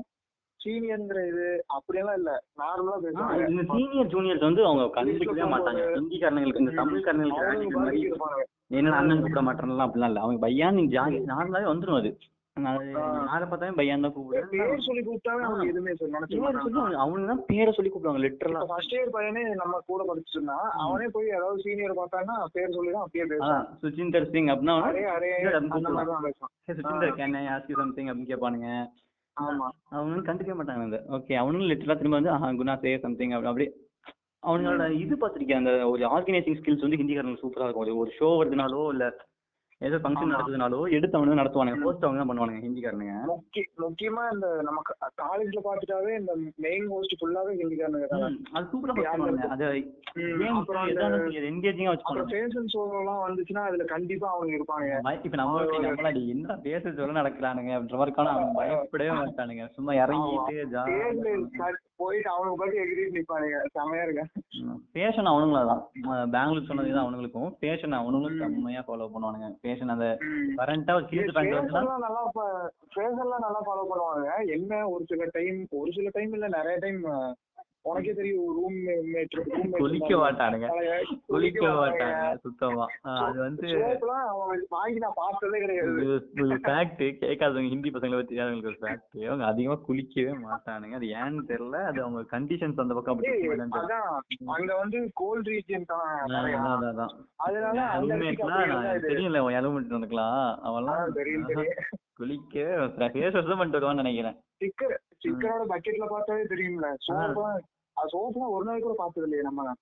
சீனியர்ங்கிற இது அப்படியெல்லாம் இல்ல. நார்மலா பேசுவாங்க இந்த சீனியர் ஜூனியர்ஸ் வந்து அவங்க கண்டுக்கவே மாட்டாங்க. ஹிந்திக்காரங்களுக்கு இந்த தமிழ்காரங்களுக்கு என்னடா அண்ணன் கூப்பிட மாட்டேன்லாம் அப்படிலாம் இல்ல. அவங்க பையான் நீ ஜாலி நார்மலாவே வந்துரும் அது. யாரை பார்த்தாலும் பையான் தான் கூப்பிடுவேன். பேர் சொல்லி கூப்பிட்டாவே அவங்க எதுவுமே சொல்லி அவனுக்கு தான் பேரை சொல்லி கூப்பிடுவாங்க லிட்டரலா ஃபர்ஸ்ட் இயர் பையனே நம்ம கூட படிச்சுட்டு அவனே போய் ஏதாவது சீனியர் பார்த்தான்னா பேர் சொல்லி தான் அப்படியே பேசுவான். சுச்சிந்தர் சிங் அப்படின்னா அந்த மாதிரி தான் பேசுவான். "Hey, Suchindar can ask you something அப்படின்னு கேட்பானுங்க. ஆமா. அவங்க வந்து கண்டுக்கவே மாட்டாங்க அந்த ஓகே அவனும் லிட்டரலா திரும்ப வந்து ஆஹா குணா சே சம்திங் அப்படி அப்படியே அவங்களோட இது பார்த்திருக்கேன் அந்த ஒரு ஆர்கனைசிங் ஸ்கில்ஸ் வந்து ஹிந்திக்காரங்களுக்கு சூப்பரா இருக்கும். ஒரு ஷோ வருதுனாலோ இல்ல ஏதோ ஃபங்க்ஷன். நடக்குதுனாலோ எடுத்து அவனுங்க நடத்துவானுங்க போஸ்ட் அவங்க தான் பண்ணுவானுங்க ஹிந்திக்காரனுங்க. முக்கிய முக்கியமா இந்த நம்ம காலேஜ்ல பாத்துட்டாவே இந்த மெயின் ஹோஸ்ட் ஃபுல்லாவே ஹிந்திக்காரனுங்க தான். அது சூப்பரா பண்ணுவாங்க அது ஏன் என்கேஜிங்கா வச்சுப்பாங்க ஃபேஷன் ஷோ எல்லாம் வந்துச்சுன்னா அதுல கண்டிப்பா அவங்க இருப்பாங்க. இப்ப நம்ம நம்மளாடி என்ன பேச சொல்ல நடக்கிறானுங்க அப்படின்ற மாதிரி இருக்கானு அவங்க பயப்படவே மாட்டானுங்க. சும்மா இறங்கிட்டு ஜாலியா போயிட்டு அவனுக்கு பாட்டு எகிரிட்டு நிப்பானுங்க. செமையா இருக்கு. பேஷன் அவனுங்களா பெங்களூர் சொன்னது தான் அவனுங்களுக்கும். பேஷன் அவனுங்களும் செம்மையா ஃபாலோ பண்ணுவானுங்க. பேஷன் அந்த கரண்டா நல்லா நல்லா ஃபாலோ பண்ணுவாங்க. என்ன ஒரு சில டைம் ஒரு சில டைம் இல்ல நிறைய டைம் உனக்கே தெரியும் ரூம் மேட் ரூம் குளிக்க மாட்டானுங்க. குளிக்க மாட்டாங்க சுத்தமா. அது வந்து வாங்கி நான் பார்த்ததே கிடையாது. ஃபேக்ட் கேட்காதவங்க ஹிந்தி பசங்களை பத்தி அவங்களுக்கு ஒரு ஃபேக்ட் அவங்க அதிகமா குளிக்கவே மாட்டானுங்க. அது ஏன்னு தெரியல. அது அவங்க கண்டிஷன்ஸ் அந்த பக்கம் அப்படி அங்க வந்து கோல்ட் ரீஜன் தான். அதான், அதான், அதான். அதனால ஹெல்மெட்லாம். தெரியல ஹெல்மெட் வந்துக்கலாம் தெரியும் குளிக்கவே ஃபேஸ் வாஷ் தான் பண்ணிட்டு வருவான்னு நினைக்கிறேன். ஸ்டிக்கர் ஸ்டிக்கரோட பக்கெட்ல பார்த்தாவே தெரியும்ல. சோப்லாம் சோப்லாம் ஒரு நாள் கூட பார்த்தது இல்லையே நம்ம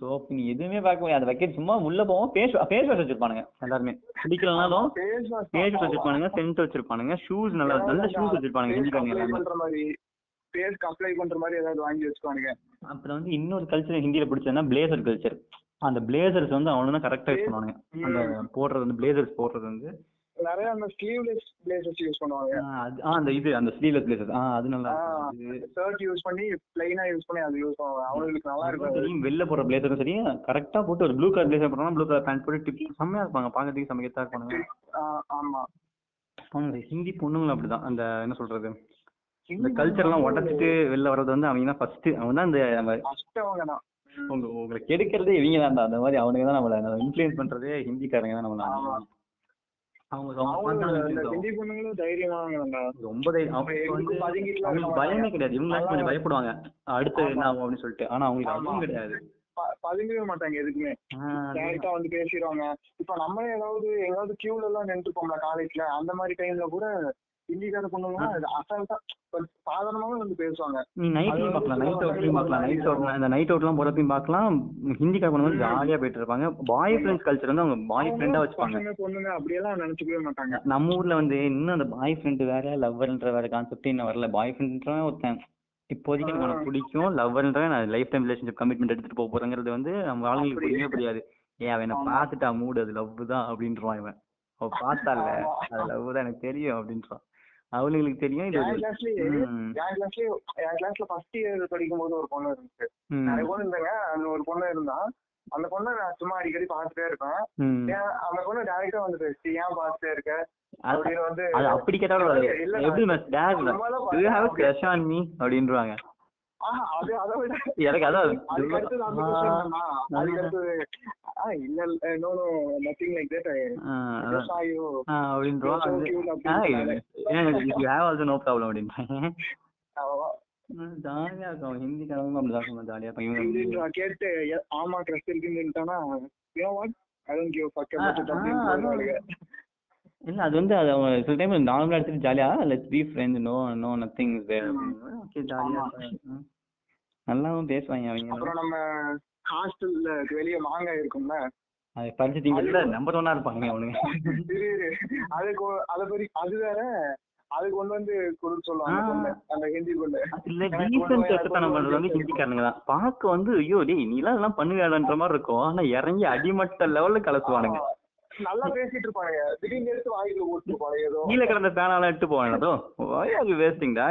சோப் நீ எதுவுமே பார்க்க முடியாது. வக்கெட் சும்மா உள்ள போவோம். ஃபேஸ் ஃபேஸ் வாஷ் வச்சிருப்பானுங்க எல்லாருமே. குளிக்கலனாலும் ஃபேஸ் வாஷ் வச்சிருப்பானுங்க சென்ட் வச்சிருப்பானுங்க ஷூஸ் நல்ல நல்ல ஷூஸ் வச்சிருப்பானுங்க எல்லாமே? பண்ற மாதிரி ஃபேஸ்க்கு அப்ளை பண்ற மாதிரி ஏதாவது வாங்கி வச்சுக்குவானுங்க. அப்புறம் வந்து இன்னொரு கல்ச்சர் ஹிந்தியில பிடிச்சதுன்னா பிளேசர் கல்ச்சர் அந்த பிளேசர்ஸ் வந்து அவனு தான் கரெக்டா யூஸ் பண்ணுவானுங்க. அந்த போடுறது வந்து பிளேசர்ஸ் போடுறது வந்து நிறைய அந்த ஸ்லீவ்லெஸ் பிளேசஸ் யூஸ் பண்ணுவாங்க. அந்த இது அந்த ஸ்லீவ்லெஸ் பிளேசர்ஸ் ஆ அது நல்லா ஷர்ட் யூஸ் பண்ணி பிளைனா யூஸ் பண்ணி அது யூஸ் பண்ணுவாங்க. அவங்களுக்கு நல்லா இருக்கும் வெளில போற பிளேசரும் சரி கரெக்டா போட்டு ஒரு ப்ளூ கலர் பிளேசர் போட்டோம்னா ப்ளூ கலர் பேண்ட் போட்டு டிப் செம்மையா இருப்பாங்க. பாக்கிறதுக்கு செம்மையா இருப்பானுங்க. ஆ, ஆமா. ஹிந்தி பொண்ணுங்களும் அப்படிதான். அந்த என்ன சொல்றது? இந்த கல்ச்சர் எல்லாம் உடச்சிட்டு வெளில வர்றது வந்து அவங்க தான் ஃபர்ஸ்ட் அவங்க தான் இந்த நம்ம தான் உங்க உங்களை கெடுக்கிறதே இவங்க தான்டா அந்த மாதிரி அவனுங்க தான் நம்மள இன்ஃப்ளூயன்ஸ் பண்றதே ஹிந்திக்காரங்க தான் நம்மள ரொம்ப பயமே. கிடையாது. இவங்க கொஞ்சம் நல்லா- பயப்படுவாங்க. அடுத்து என்ன. ஆகும் அப்படின்னு சொல்லிட்டு. ஆனா அவங்களுக்கு. அதுவும் கிடையாது. பதுங்கவே மாட்டாங்க எதுக்குமே. டேரக்டா வந்து பேசிடுவாங்க. இப்ப நம்ம ஏதாவது எங்காவது கியூல எல்லாம் நின்றுப்போம்ல காலேஜ்ல அந்த மாதிரி டைம்ல கூட ஹிந்திக்கார பொண்ணுங்க அசால்ட்டா சாதாரணமாவே வந்து பேசுவாங்க. நீ நைட்லயும் பார்க்கலாம். நைட் அவுட்லயும் பார்க்கலாம். நைட் அவுட் இந்த நைட் அவுட்லாம் போறப்பையும் பார்க்கலாம். ஹிந்திக்கார பொண்ணு வந்து ஜாலியா போயிட்டு இருப்பாங்க. பாய் ஃப்ரெண்ட்ஸ் கல்ச்சர் வந்து அவங்க பாய் ஃப்ரெண்டா வச்சுப்பாங்க. பொண்ணுங்க அப்படியெல்லாம் நினைச்சுக்கவே மாட்டாங்க. நம்ம ஊர்ல வந்து இன்னும் அந்த பாய் ஃப்ரெண்ட் வேற லவ்வர்ன்ற வேற கான்செப்ட் இன்னும் வரல. பாய் ஃப்ரெண்ட்ன்றவன் ஒருத்தன். இப்போதைக்கு எனக்கு உனக்கு பிடிக்கும். லவ்வர்ன்றவன் நான் லைஃப் டைம் ரிலேஷன்ஷிப் கமிட்மெண்ட் எடுத்துட்டு போக போறேங்கிறது வந்து நம்ம ஆளுங்களுக்கு. புரியவே புரியாது. ஏன் அவன் என்ன. பார்த்துட்டா மூடு. அது லவ் தான் அப்படின்றான் இவன். அவ பார்த்தால அது லவ் தான் எனக்கு தெரியும் அப்படின்றான். அவளுங்களுக்கு தெரியும் இது என் கிளாஸ்லயே என் கிளாஸ்லயே என் கிளாஸ்ல ஃபர்ஸ்ட் இயர் படிக்கும் போது ஒரு பொண்ணு இருந்துச்சு. நிறைய பொண்ணு இருந்தாங்க. அந்த ஒரு பொண்ணு இருந்தா அந்த பொண்ணை நான் சும்மா அடிக்கடி பார்த்துட்டே இருப்பேன். அந்த பொண்ணு டேரக்டா வந்து பேசி ஏன் பார்த்துட்டே இருக்க? அப்படின்னு வந்து அப்படி கேட்டாலும் எப்படி எனக்கு அதான் ஜாலியா இருக்கும். ஹிந்தி கலந்து அப்படிதான் ஜாலியா இருக்கும் கேட்டு ஆமா ட்ரெஸ் இருக்குன்னு இல்ல அது வந்து அது அவங்க சில டைம் நார்மலா எடுத்துட்டு ஜாலியா let's be friends no no nothing there okay ஜாலியா. நல்லாவும் பேசுவாங்க அவங்க அப்புறம் நம்ம ஹாஸ்டல்ல வெளிய மாங்காய் இருக்கும்ல. அது பறிச்சு திங்கல நம்பர் ஒன்னா இருப்பாங்க அவனுங்க. அதுக்கு அத பத்தி அது வேற அது கொண்டு வந்து கொடுக்க சொல்லுவாங்க அந்த ஹிந்தி பொண்ணு. இல்ல டீசன்ட் எட்டத்தனம் பண்றது வந்து ஹிந்திக்காரனுங்க தான். பார்க்க வந்து ஐயோ டேய் நீலாம் இதெல்லாம் பண்ணுவியாடன்ற மாதிரி இருக்கும். ஆனா இறங்கி அடிமட்ட லெவல்ல கலசுவானுங்க. நல்லா பேசிட்டு இருப்பாங்க திடீர்னு எடுத்து வாயில ஏதோ. கீழே கிடந்த பேனாலாம் எடுத்து போவாங்க அதோ. wasting டா.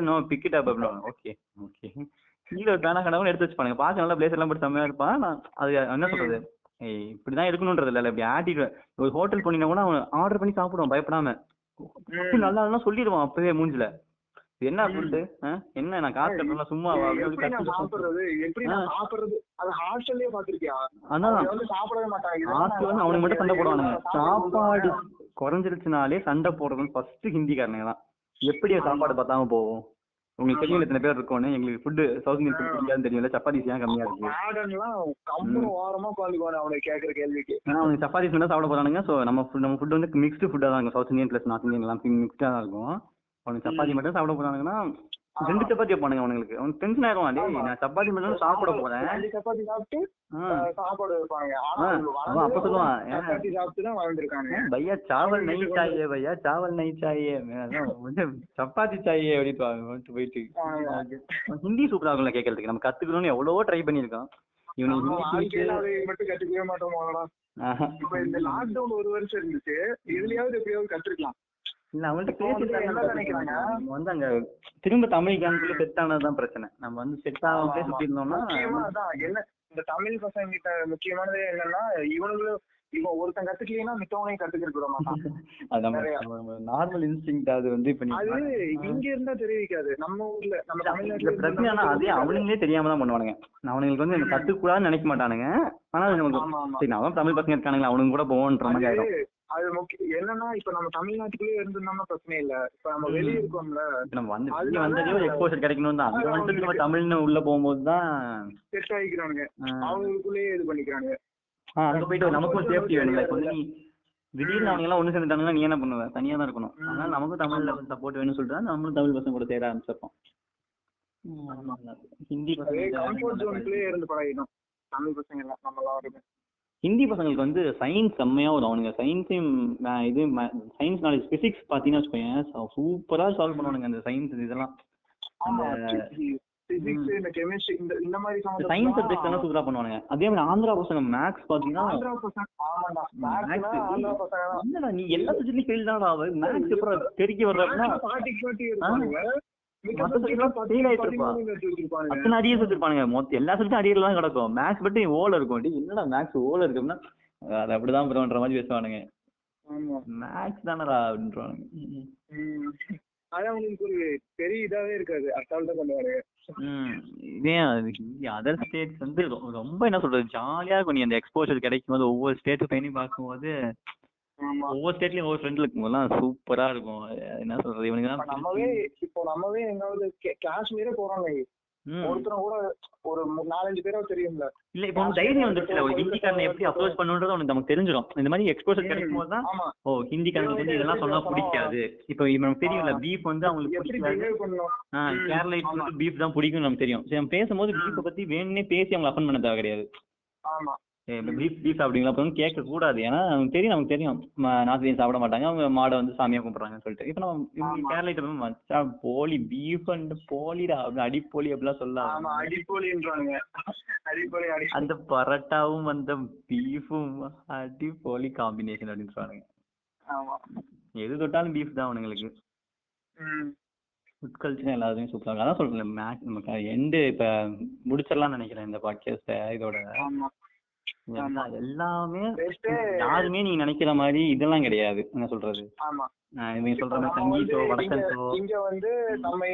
no pick it up அப்படின்னு ஓகே ஓகே கீழே ஒரு பேனா கடவுள் எடுத்து வச்சுப்பானுங்க. பார்க்க நல்லா பிளேஸ் எல்லாம் போட்டு செம்மையா இருப்பான். நான் அது என்ன சொல்றது? இப்படிதான் இருக்கணும்ன்றது இல்ல. இப்படி ஆட்டிட்டு ஒரு ஹோட்டல் போனீங்கன்னா கூட அவன் ஆர்டர் பண்ணி சாப்பிடுவான் பயப்படாம. நல்லா சொல்லிடுவான் அப்பவே மூஞ்சில. என்ன ஃபுட்டு என்ன நான் காசு கட்டல சும்மா எப்படி நான் சாப்பிடுறது? எப்படி நான் சாப்பிடுறது? அது ஹாஸ்டல்லயே பாத்திருக்கியா அதான். வந்து சாப்பிடவே மாட்டாங்க. ஹாஸ்டல் வந்து அவனுக்கு மட்டும் சண்டை போடுவானுங்க. சாப்பாடு குறைஞ்சிருச்சுனாலே சண்டை போடுறது ஃபர்ஸ்ட் ஹிந்திக்காரனுங்க தான். எப்படி சாப்பாடு பார்த்தாம போகும். உங்களுக்கு தெரியும் எத்தனை பேர் இருக்கோன்னு. எங்களுக்கு ஃபுட்டு சவுத் இந்தியன் ஃபுட் பிடிக்காதுன்னு தெரியும்ல சப்பாத்திஸ் ஏன் கம்மியா இருக்கு? அவனுக்கு சப்பாத்திஸ் மட்டும் சாப்பிட போறானுங்க. ஸோ நம்ம நம்ம ஃபுட் வந்து மிக்ஸ்டு ஃபுட்டாக தான் இருக்கும். South Indian plus north Indian எல்லாம் மிக்ஸ்டாக தான் இருக்கும். அவனுக்கு சப்பாத்தி மட்டும் சாப்பிட போறானுங்கன்னா ரெண்டு சப்பாத்தி வைப்பானுங்க அவனுங்களுக்கு. அவனுக்கு டென்ஷன் ஆயிரும் டேய் நான் சப்பாத்தி மட்டும் சாப்பிட போறேன். சப்பாத்தி சாப்பிட்டு சாப்பாடு வைப்பாங்க அவன் அப்ப சொல்லுவான்? சப்பாத்தி சாப்பிட்டு தான் வளர்ந்துருக்காங்க பையா சாவல் நெய் சாயே பையா சாவல் நெய் சாயே. சப்பாத்தி சாயே வந்துட்டு போயிட்டு. ஹிந்தி சூப்பரா இருக்கும்ல கேட்கறதுக்கு. நம்ம கத்துக்கணும்னு எவ்வளவோ ட்ரை மட்டும் கத்துக்கவே மாட்டோம் இந்த லாக்டவுன் ஒரு வருஷம் இருந்துச்சு. இதுலயாவது எப்படியாவது கத்துருக்கலாம். இல்ல வந்து பேசிட்டு வந்து அங்க திரும்ப தமிழ் கேங்குள்ள செட் ஆனதுதான் பிரச்சனை. நம்ம வந்து செட் ஆகாமலே. சுத்தி இருந்தோம்னா என்ன இந்த தமிழ் பசங்க கிட்ட முக்கியமானது என்னன்னா இவனுங்களும் இவன் ஒருத்தன் கத்துக்கலைன்னா மித்தவனையும் கத்துக்கிட்டு விட மாட்டான். [LAUGHS] நார்மல் இன்ஸ்டிங் அது வந்து இப்ப அது இங்க இருந்தா தெரிவிக்காது. நம்ம ஊர்ல நம்ம தமிழ்நாட்டுல பிரச்சனை அதே அவனுங்களே தெரியாம தான் பண்ணுவானுங்க. அவனுங்களுக்கு வந்து [LAUGHS] கத்துக்கூடாதுன்னு நினைக்க மாட்டானுங்க. ஆனா நமக்கு சரி நான் தமிழ் பசங்க இருக்கானுங்களா அவனுங்க கூட போவோன்ற மாதிரி அது முக்கியம் என்னன்னா இப்ப நம்ம தமிழ்நாட்டுக்குள்ளே இருந்திருந்தோம்னா பிரச்சனை இல்ல. இப்ப நம்ம வெளிய இருக்கோம்ல நம்ம வந்து வெளிய வந்ததே ஒரு எக்ஸ்போசர் கிடைக்கணும் தான். அது வந்துட்டு நம்ம தமிழ்னு உள்ள போகும்போது தான் செட் ஆகிக்கிறானுங்க அவங்களுக்குள்ளேயே இது பண்ணிக்கிறானுங்க. அங்க போயிட்டு நமக்கும் சேஃப்டி வேணும்ல. இப்ப வந்து நீ திடீர்னு அவங்க எல்லாம் ஒண்ணு சேர்ந்துட்டாங்கன்னா நீ என்ன பண்ணுவ? தனியா தான் இருக்கணும். அதனால நமக்கும் தமிழ்ல சப்போர்ட் வேணும்னு சொல்லிட்டு நம்மளும் தமிழ் பசங்க கூட சேர ஆரம்பிச்சிருப்போம். ஹிந்தி பசங்க இருந்து பழகிடும் தமிழ் பசங்க எல்லாம் நம்ம எல்லாருமே. ஹிந்தி பசங்களுக்கு வந்து சயின்ஸ் செம்மையா வரும். அவனுங்க சயின்ஸையும் இது சயின்ஸ் நாலேஜ் பிசிக்ஸ் பாத்தீங்கன்னா வச்சுக்கோங்க சூப்பரா சால்வ் பண்ணுவானுங்க அந்த சயின்ஸ் இதெல்லாம். சயின்ஸ் சப்ஜெக்ட் எல்லாம் சூப்பரா பண்ணுவானுங்க. அதே மாதிரி ஆந்திரா பசங்க மேக்ஸ் பாத்தீங்கன்னா நீ எல்லா சப்ஜெக்ட்லயும் ஃபெயில் தான்டா மேக்ஸ் அப்புறம் வர்றப்பனா பாட்டி இருப்பானுங்க. மித்த எல்லா சப்ஜெக்டும் அரியர்ல தான் கிடக்கும். மேக்ஸ் மட்டும் ஓல இருக்கும். என்னடா மேக்ஸ் ஓல இருக்குன்னா அது அப்படிதான் ப்ரோன்ற மாதிரி பேசுவானுங்க. மேக்ஸ் தானடா அப்படின்றானுங்க. அவங்களுக்கு ஒரு பெரிய இதாவே இருக்காது. அசால்ட்டா இதே அதர் ஸ்டேட்ஸ் வந்து ரொம்ப என்ன சொல்றது? ஜாலியா இருக்கும். நீ அந்த எக்ஸ்போஷர் கிடைக்கும் போது ஒவ்வொரு ஸ்டேட்டு பண்ணி பார்க்கும்போது ஆமா ஒவ்வொரு ஸ்டேட்லயும் ஒவ்வொரு ஃப்ரெண்ட்ல இருக்கும்போதெல்லாம் சூப்பரா இருக்கும். என்ன சொல்றது? இவனுக்கு நம்மவே இப்போ நம்மவே எங்காவது காஷ்மீரே போறோம். ஒருத்தரும் கூட ஒரு நாலஞ்சு பேராவது தெரியும்ல. இல்ல இப்போ தைரியம் வந்துருச்சுல ஒரு ஹிந்திக்காரனை எப்படி அப்ரோச் பண்ணுன்றது உனக்கு நமக்கு தெரிஞ்சிடும் இந்த மாதிரி எக்ஸ்போஷர் கிடைக்கும் போது தான் ஓ ஹிந்திக்காரனுக்கு வந்து இதெல்லாம் சொன்னா பிடிக்காது. இப்போ இவனுக்கு தெரியும்ல பீஃப் வந்து அவங்களுக்கு பிடிக்காது. வந்து பீஃப் தான் பிடிக்கும் நமக்கு தெரியும். சரி நம்ம பேசும்போது பீஃபை பத்தி வேணும்னே பேசி அவங்க அஃபன் பண்ண தேவை கிடையாது. ஆமா. பீஃப் பீஃப் சாப்பிடுவீங்களா? அப்படின்னு கேட்க கூடாது. ஏன்னா நமக்கு தெரியும் நமக்கு தெரியும். நார்த் இந்தியன் சாப்பிட மாட்டாங்க. அவங்க மாடை வந்து சாமியா கும்பிடுறாங்கன்னு சொல்லிட்டு. இப்போ நம்ம. கேரளைட்ட போய் மச்சான் போலி பீஃப் அண்ட் போலிடா. அப்படி அடிப்போலி அப்படிலாம் சொல்லலாம் அடிப்பொலின்றானுங்க. அடிப்பொலி அடி அந்த பரோட்டாவும் அந்த பீஃபும் அடிப்போலி காம்பினேஷன் அப்படின்னு சொல்றானுங்க ஆமா. எது தொட்டாலும் பீஃப் தான் அவனுங்களுக்கு. ஃபுட் கல்ச்சர் எல்லாத்தையும் சூப்பராக அதான் சொல்றேன் மேக்ஸ் நமக்கு எண்டு இப்போ முடிச்சிடலாம்னு நினைக்கிறேன் இந்த பாட்காஸ்ட்டை இதோட. எல்லாமே யாருமே நீங்க நினைக்கிற மாதிரி இதெல்லாம் கிடையாது. என்ன சொல்றது? ஆமா. இவங்க சொல்ற மாதிரி சங்கீதோ வந்து வடக்கன் இங்க- வந்து நம்ம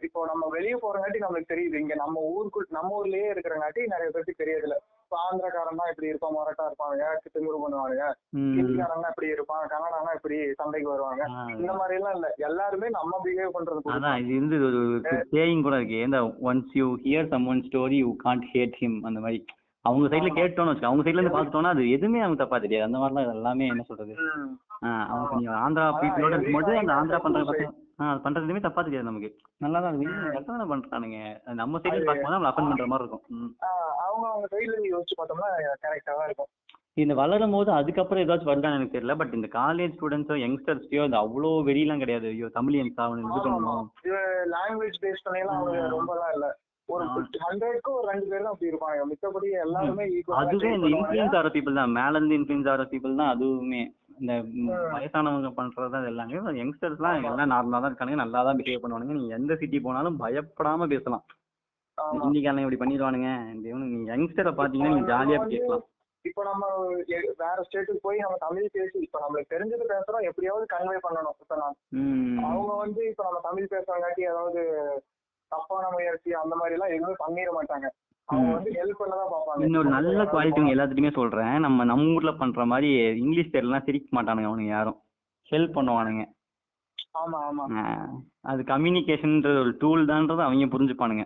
இப்போ நம்ம வெளிய போறங்காட்டி நம்மளுக்கு தெரியுது. இங்க நம்ம ஊருக்குள் நம்ம ஊர்லயே இருக்கிறங்காட்டி நிறைய பேருக்கு தெரியுதுல இப்போ ஆந்திரக்காரன் தான் இப்படி இருப்பான் மொரட்டா இருப்பாங்க திமுரு பண்ணுவாங்க ஹிந்திக்காரங்க இப்படி இருப்பான் கன்னடானா இப்படி சண்டைக்கு வருவாங்க. இந்த மாதிரி எல்லாம் இல்ல. எல்லாருமே நம்ம பிஹேவ் பண்றது. அதான் இது இருந்து ஒரு சேயிங் கூட இருக்கு. இந்த once you hear someone story you can't hate him அந்த மாதிரி. அவங்க சைடுல. கேட்டோம்னு வச்சுக்கோ அவங்க சைடுல இருந்து பார்த்துட்டோம்னா அது எதுவுமே அவங்க தப்பா தெரியாது. அந்த மாதிரிலாம் எல்லாமே என்ன சொல்றது? அவங்க. நீ ஆந்திரா பீப்புளோட இருக்கும்போது அந்த ஆந்திரா பண்ற அது பண்றது எதுவுமே தப்பா தெரியாது நமக்கு. நல்லா தான் இருக்கு. தானே பண்றானுங்க? நம்ம சைடுல பார்க்கும்போது நம்மள அஃபன் பண்ற மாதிரி இருக்கும். அவங்க அவங்க சைடுல யோசிச்சு பார்த்தோம்னா கரெக்டா இருக்கும். இந்த வளரும் போது அதுக்கப்புறம் ஏதாச்சும் வருதான்னு எனக்கு தெரியல. பட் இந்த காலேஜ் ஸ்டூடெண்ட்ஸோ யங்ஸ்டர்ஸ்டையோ அது அவ்வளோ வெறியெல்லாம் கிடையாது. ஐயோ தமிழ் எனக்கு அவனுக்கு இது பண்ணணும். லாங்குவேஜ் பேஸ் ஆ. ரொம்பலாம் இல்ல. ஒரு. ஹண்ட்ரட்க்கு ஒரு ரெண்டு பேர் தான் அப்படி இருப்பாங்க மித்தபடி எல்லாருமே அதுவே இந்த இன்ஃபுளுன்ஸ் ஆகிற பீப்புள் தான். மேல இருந்து இன்ஃபுளுன்ஸ் ஆகிற பீப்புள் தான் அதுவுமே. இந்த. வயசானவங்க பண்றது எல்லாமே. யங்ஸ்டர்ஸ்லாம் எல்லாம் நார்மலா தான் இருக்கானுங்க. நல்லா தான் பிஹேவ் பண்ணுவானுங்க. நீ எந்த சிட்டி போனாலும் பயப்படாம பேசலாம். ஹிந்திக்காரன் இப்படி பண்ணிடுவானுங்க. நீ யங்ஸ்டரை பாத்தீங்கன்னா நீங்க ஜாலியா பேசலாம். இப்ப நம்ம வேற ஸ்டேட்டுக்கு போய் நம்ம தமிழ் பேசி இப்ப நம்மளுக்கு தெரிஞ்சது பேசுறோம். எப்படியாவது கன்வே பண்ணணும். இப்ப நான் அவங்க வந்து இப்ப நம்ம தமிழ் பேசுறங்காட்டி ஏதாவது தப்பான முயற்சி அந்த மாதிரி எல்லாம் எதுவுமே பண்ணிட மாட்டாங்க. இன்னொரு நல்ல குவாலிட்டி எல்லாத்துட்டுமே சொல்றேன். நம்ம நம்ம ஊர்ல பண்ற மாதிரி இங்கிலீஷ் பேர்லாம் சிரிக்க மாட்டானுங்க அவனுங்க யாரும். ஹெல்ப் பண்ணுவானுங்க. அது கம்யூனிகேஷன்ன்ற ஒரு டூல் தான்றது அவங்க புரிஞ்சுப்பானுங்க.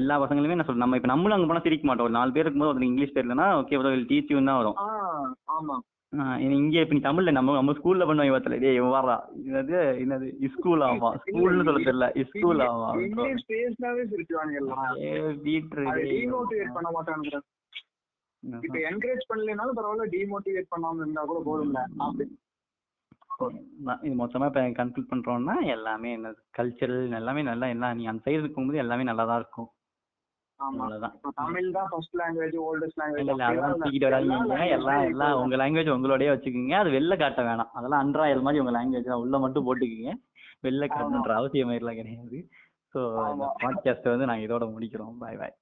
எல்லா பசங்களுமே நான் சொல்றேன். நம்ம இப்ப நம்மளும் அங்க போனா சிரிக்க மாட்டோம். ஒரு நாலு பேர் இருக்கும்போது இங்கிலீஷ் பேர்லனா ஓகே ப்ரோ டீச் யூ தான் வரும். இங்க இப்ப நீ தமிழ்ல நம்ம நம்ம ஸ்கூல்ல பண்ணுவாங்க பார்த்தல டேய் வாடா. என்னது என்னது? ஸ்கூல் ஆமா. ஸ்கூல்னு சொல்ல தெரியல. ஸ்கூல் ஆமா. இங்கிலீஷ் பேசினாவே சிரிச்சுவாங்க எல்லாம். ஏ பீட்ரு டிமோட்டிவேட் பண்ண மாட்டாங்க இப்ப என்கரேஜ் பண்ணலைனாலும் பரவாயில்ல டிமோட்டிவேட் பண்ணாம இருந்தா கூட போதும்ல. அப்படி. நான் இது மொத்தமா இப்ப கன்க்ளூட் பண்றோம்னா எல்லாமே என்னது? கல்ச்சரல் எல்லாமே நல்லா எல்லாம் நீ அந்த சைடு இருக்கும்போது எல்லாமே நல்லா தான் இருக்கும். தமிழ் தான் ஃபர்ஸ்ட் லாங்குவேஜ் ஓல்டஸ்ட் இல்ல லாங்குவேஜ் இல்ல அதெல்லாம் தூக்கிட்டு வராதீங்க. எல்லாம் எல்லாம் உங்க லாங்குவேஜ் உங்களோடய வச்சுக்கோங்க. அது வெளில காட்ட வேணாம். அதெல்லாம் அன்றாயல் மாதிரி உங்க லாங்குவேஜ் உள்ள மட்டும் போட்டுக்கோங்க. வெளில காட்டணுன்ற அவசியம் எல்லாம் கிடையாது. ஸோ. பாட்காஸ்ட் வந்து நாங்க இதோட முடிக்கிறோம். பாய் பாய்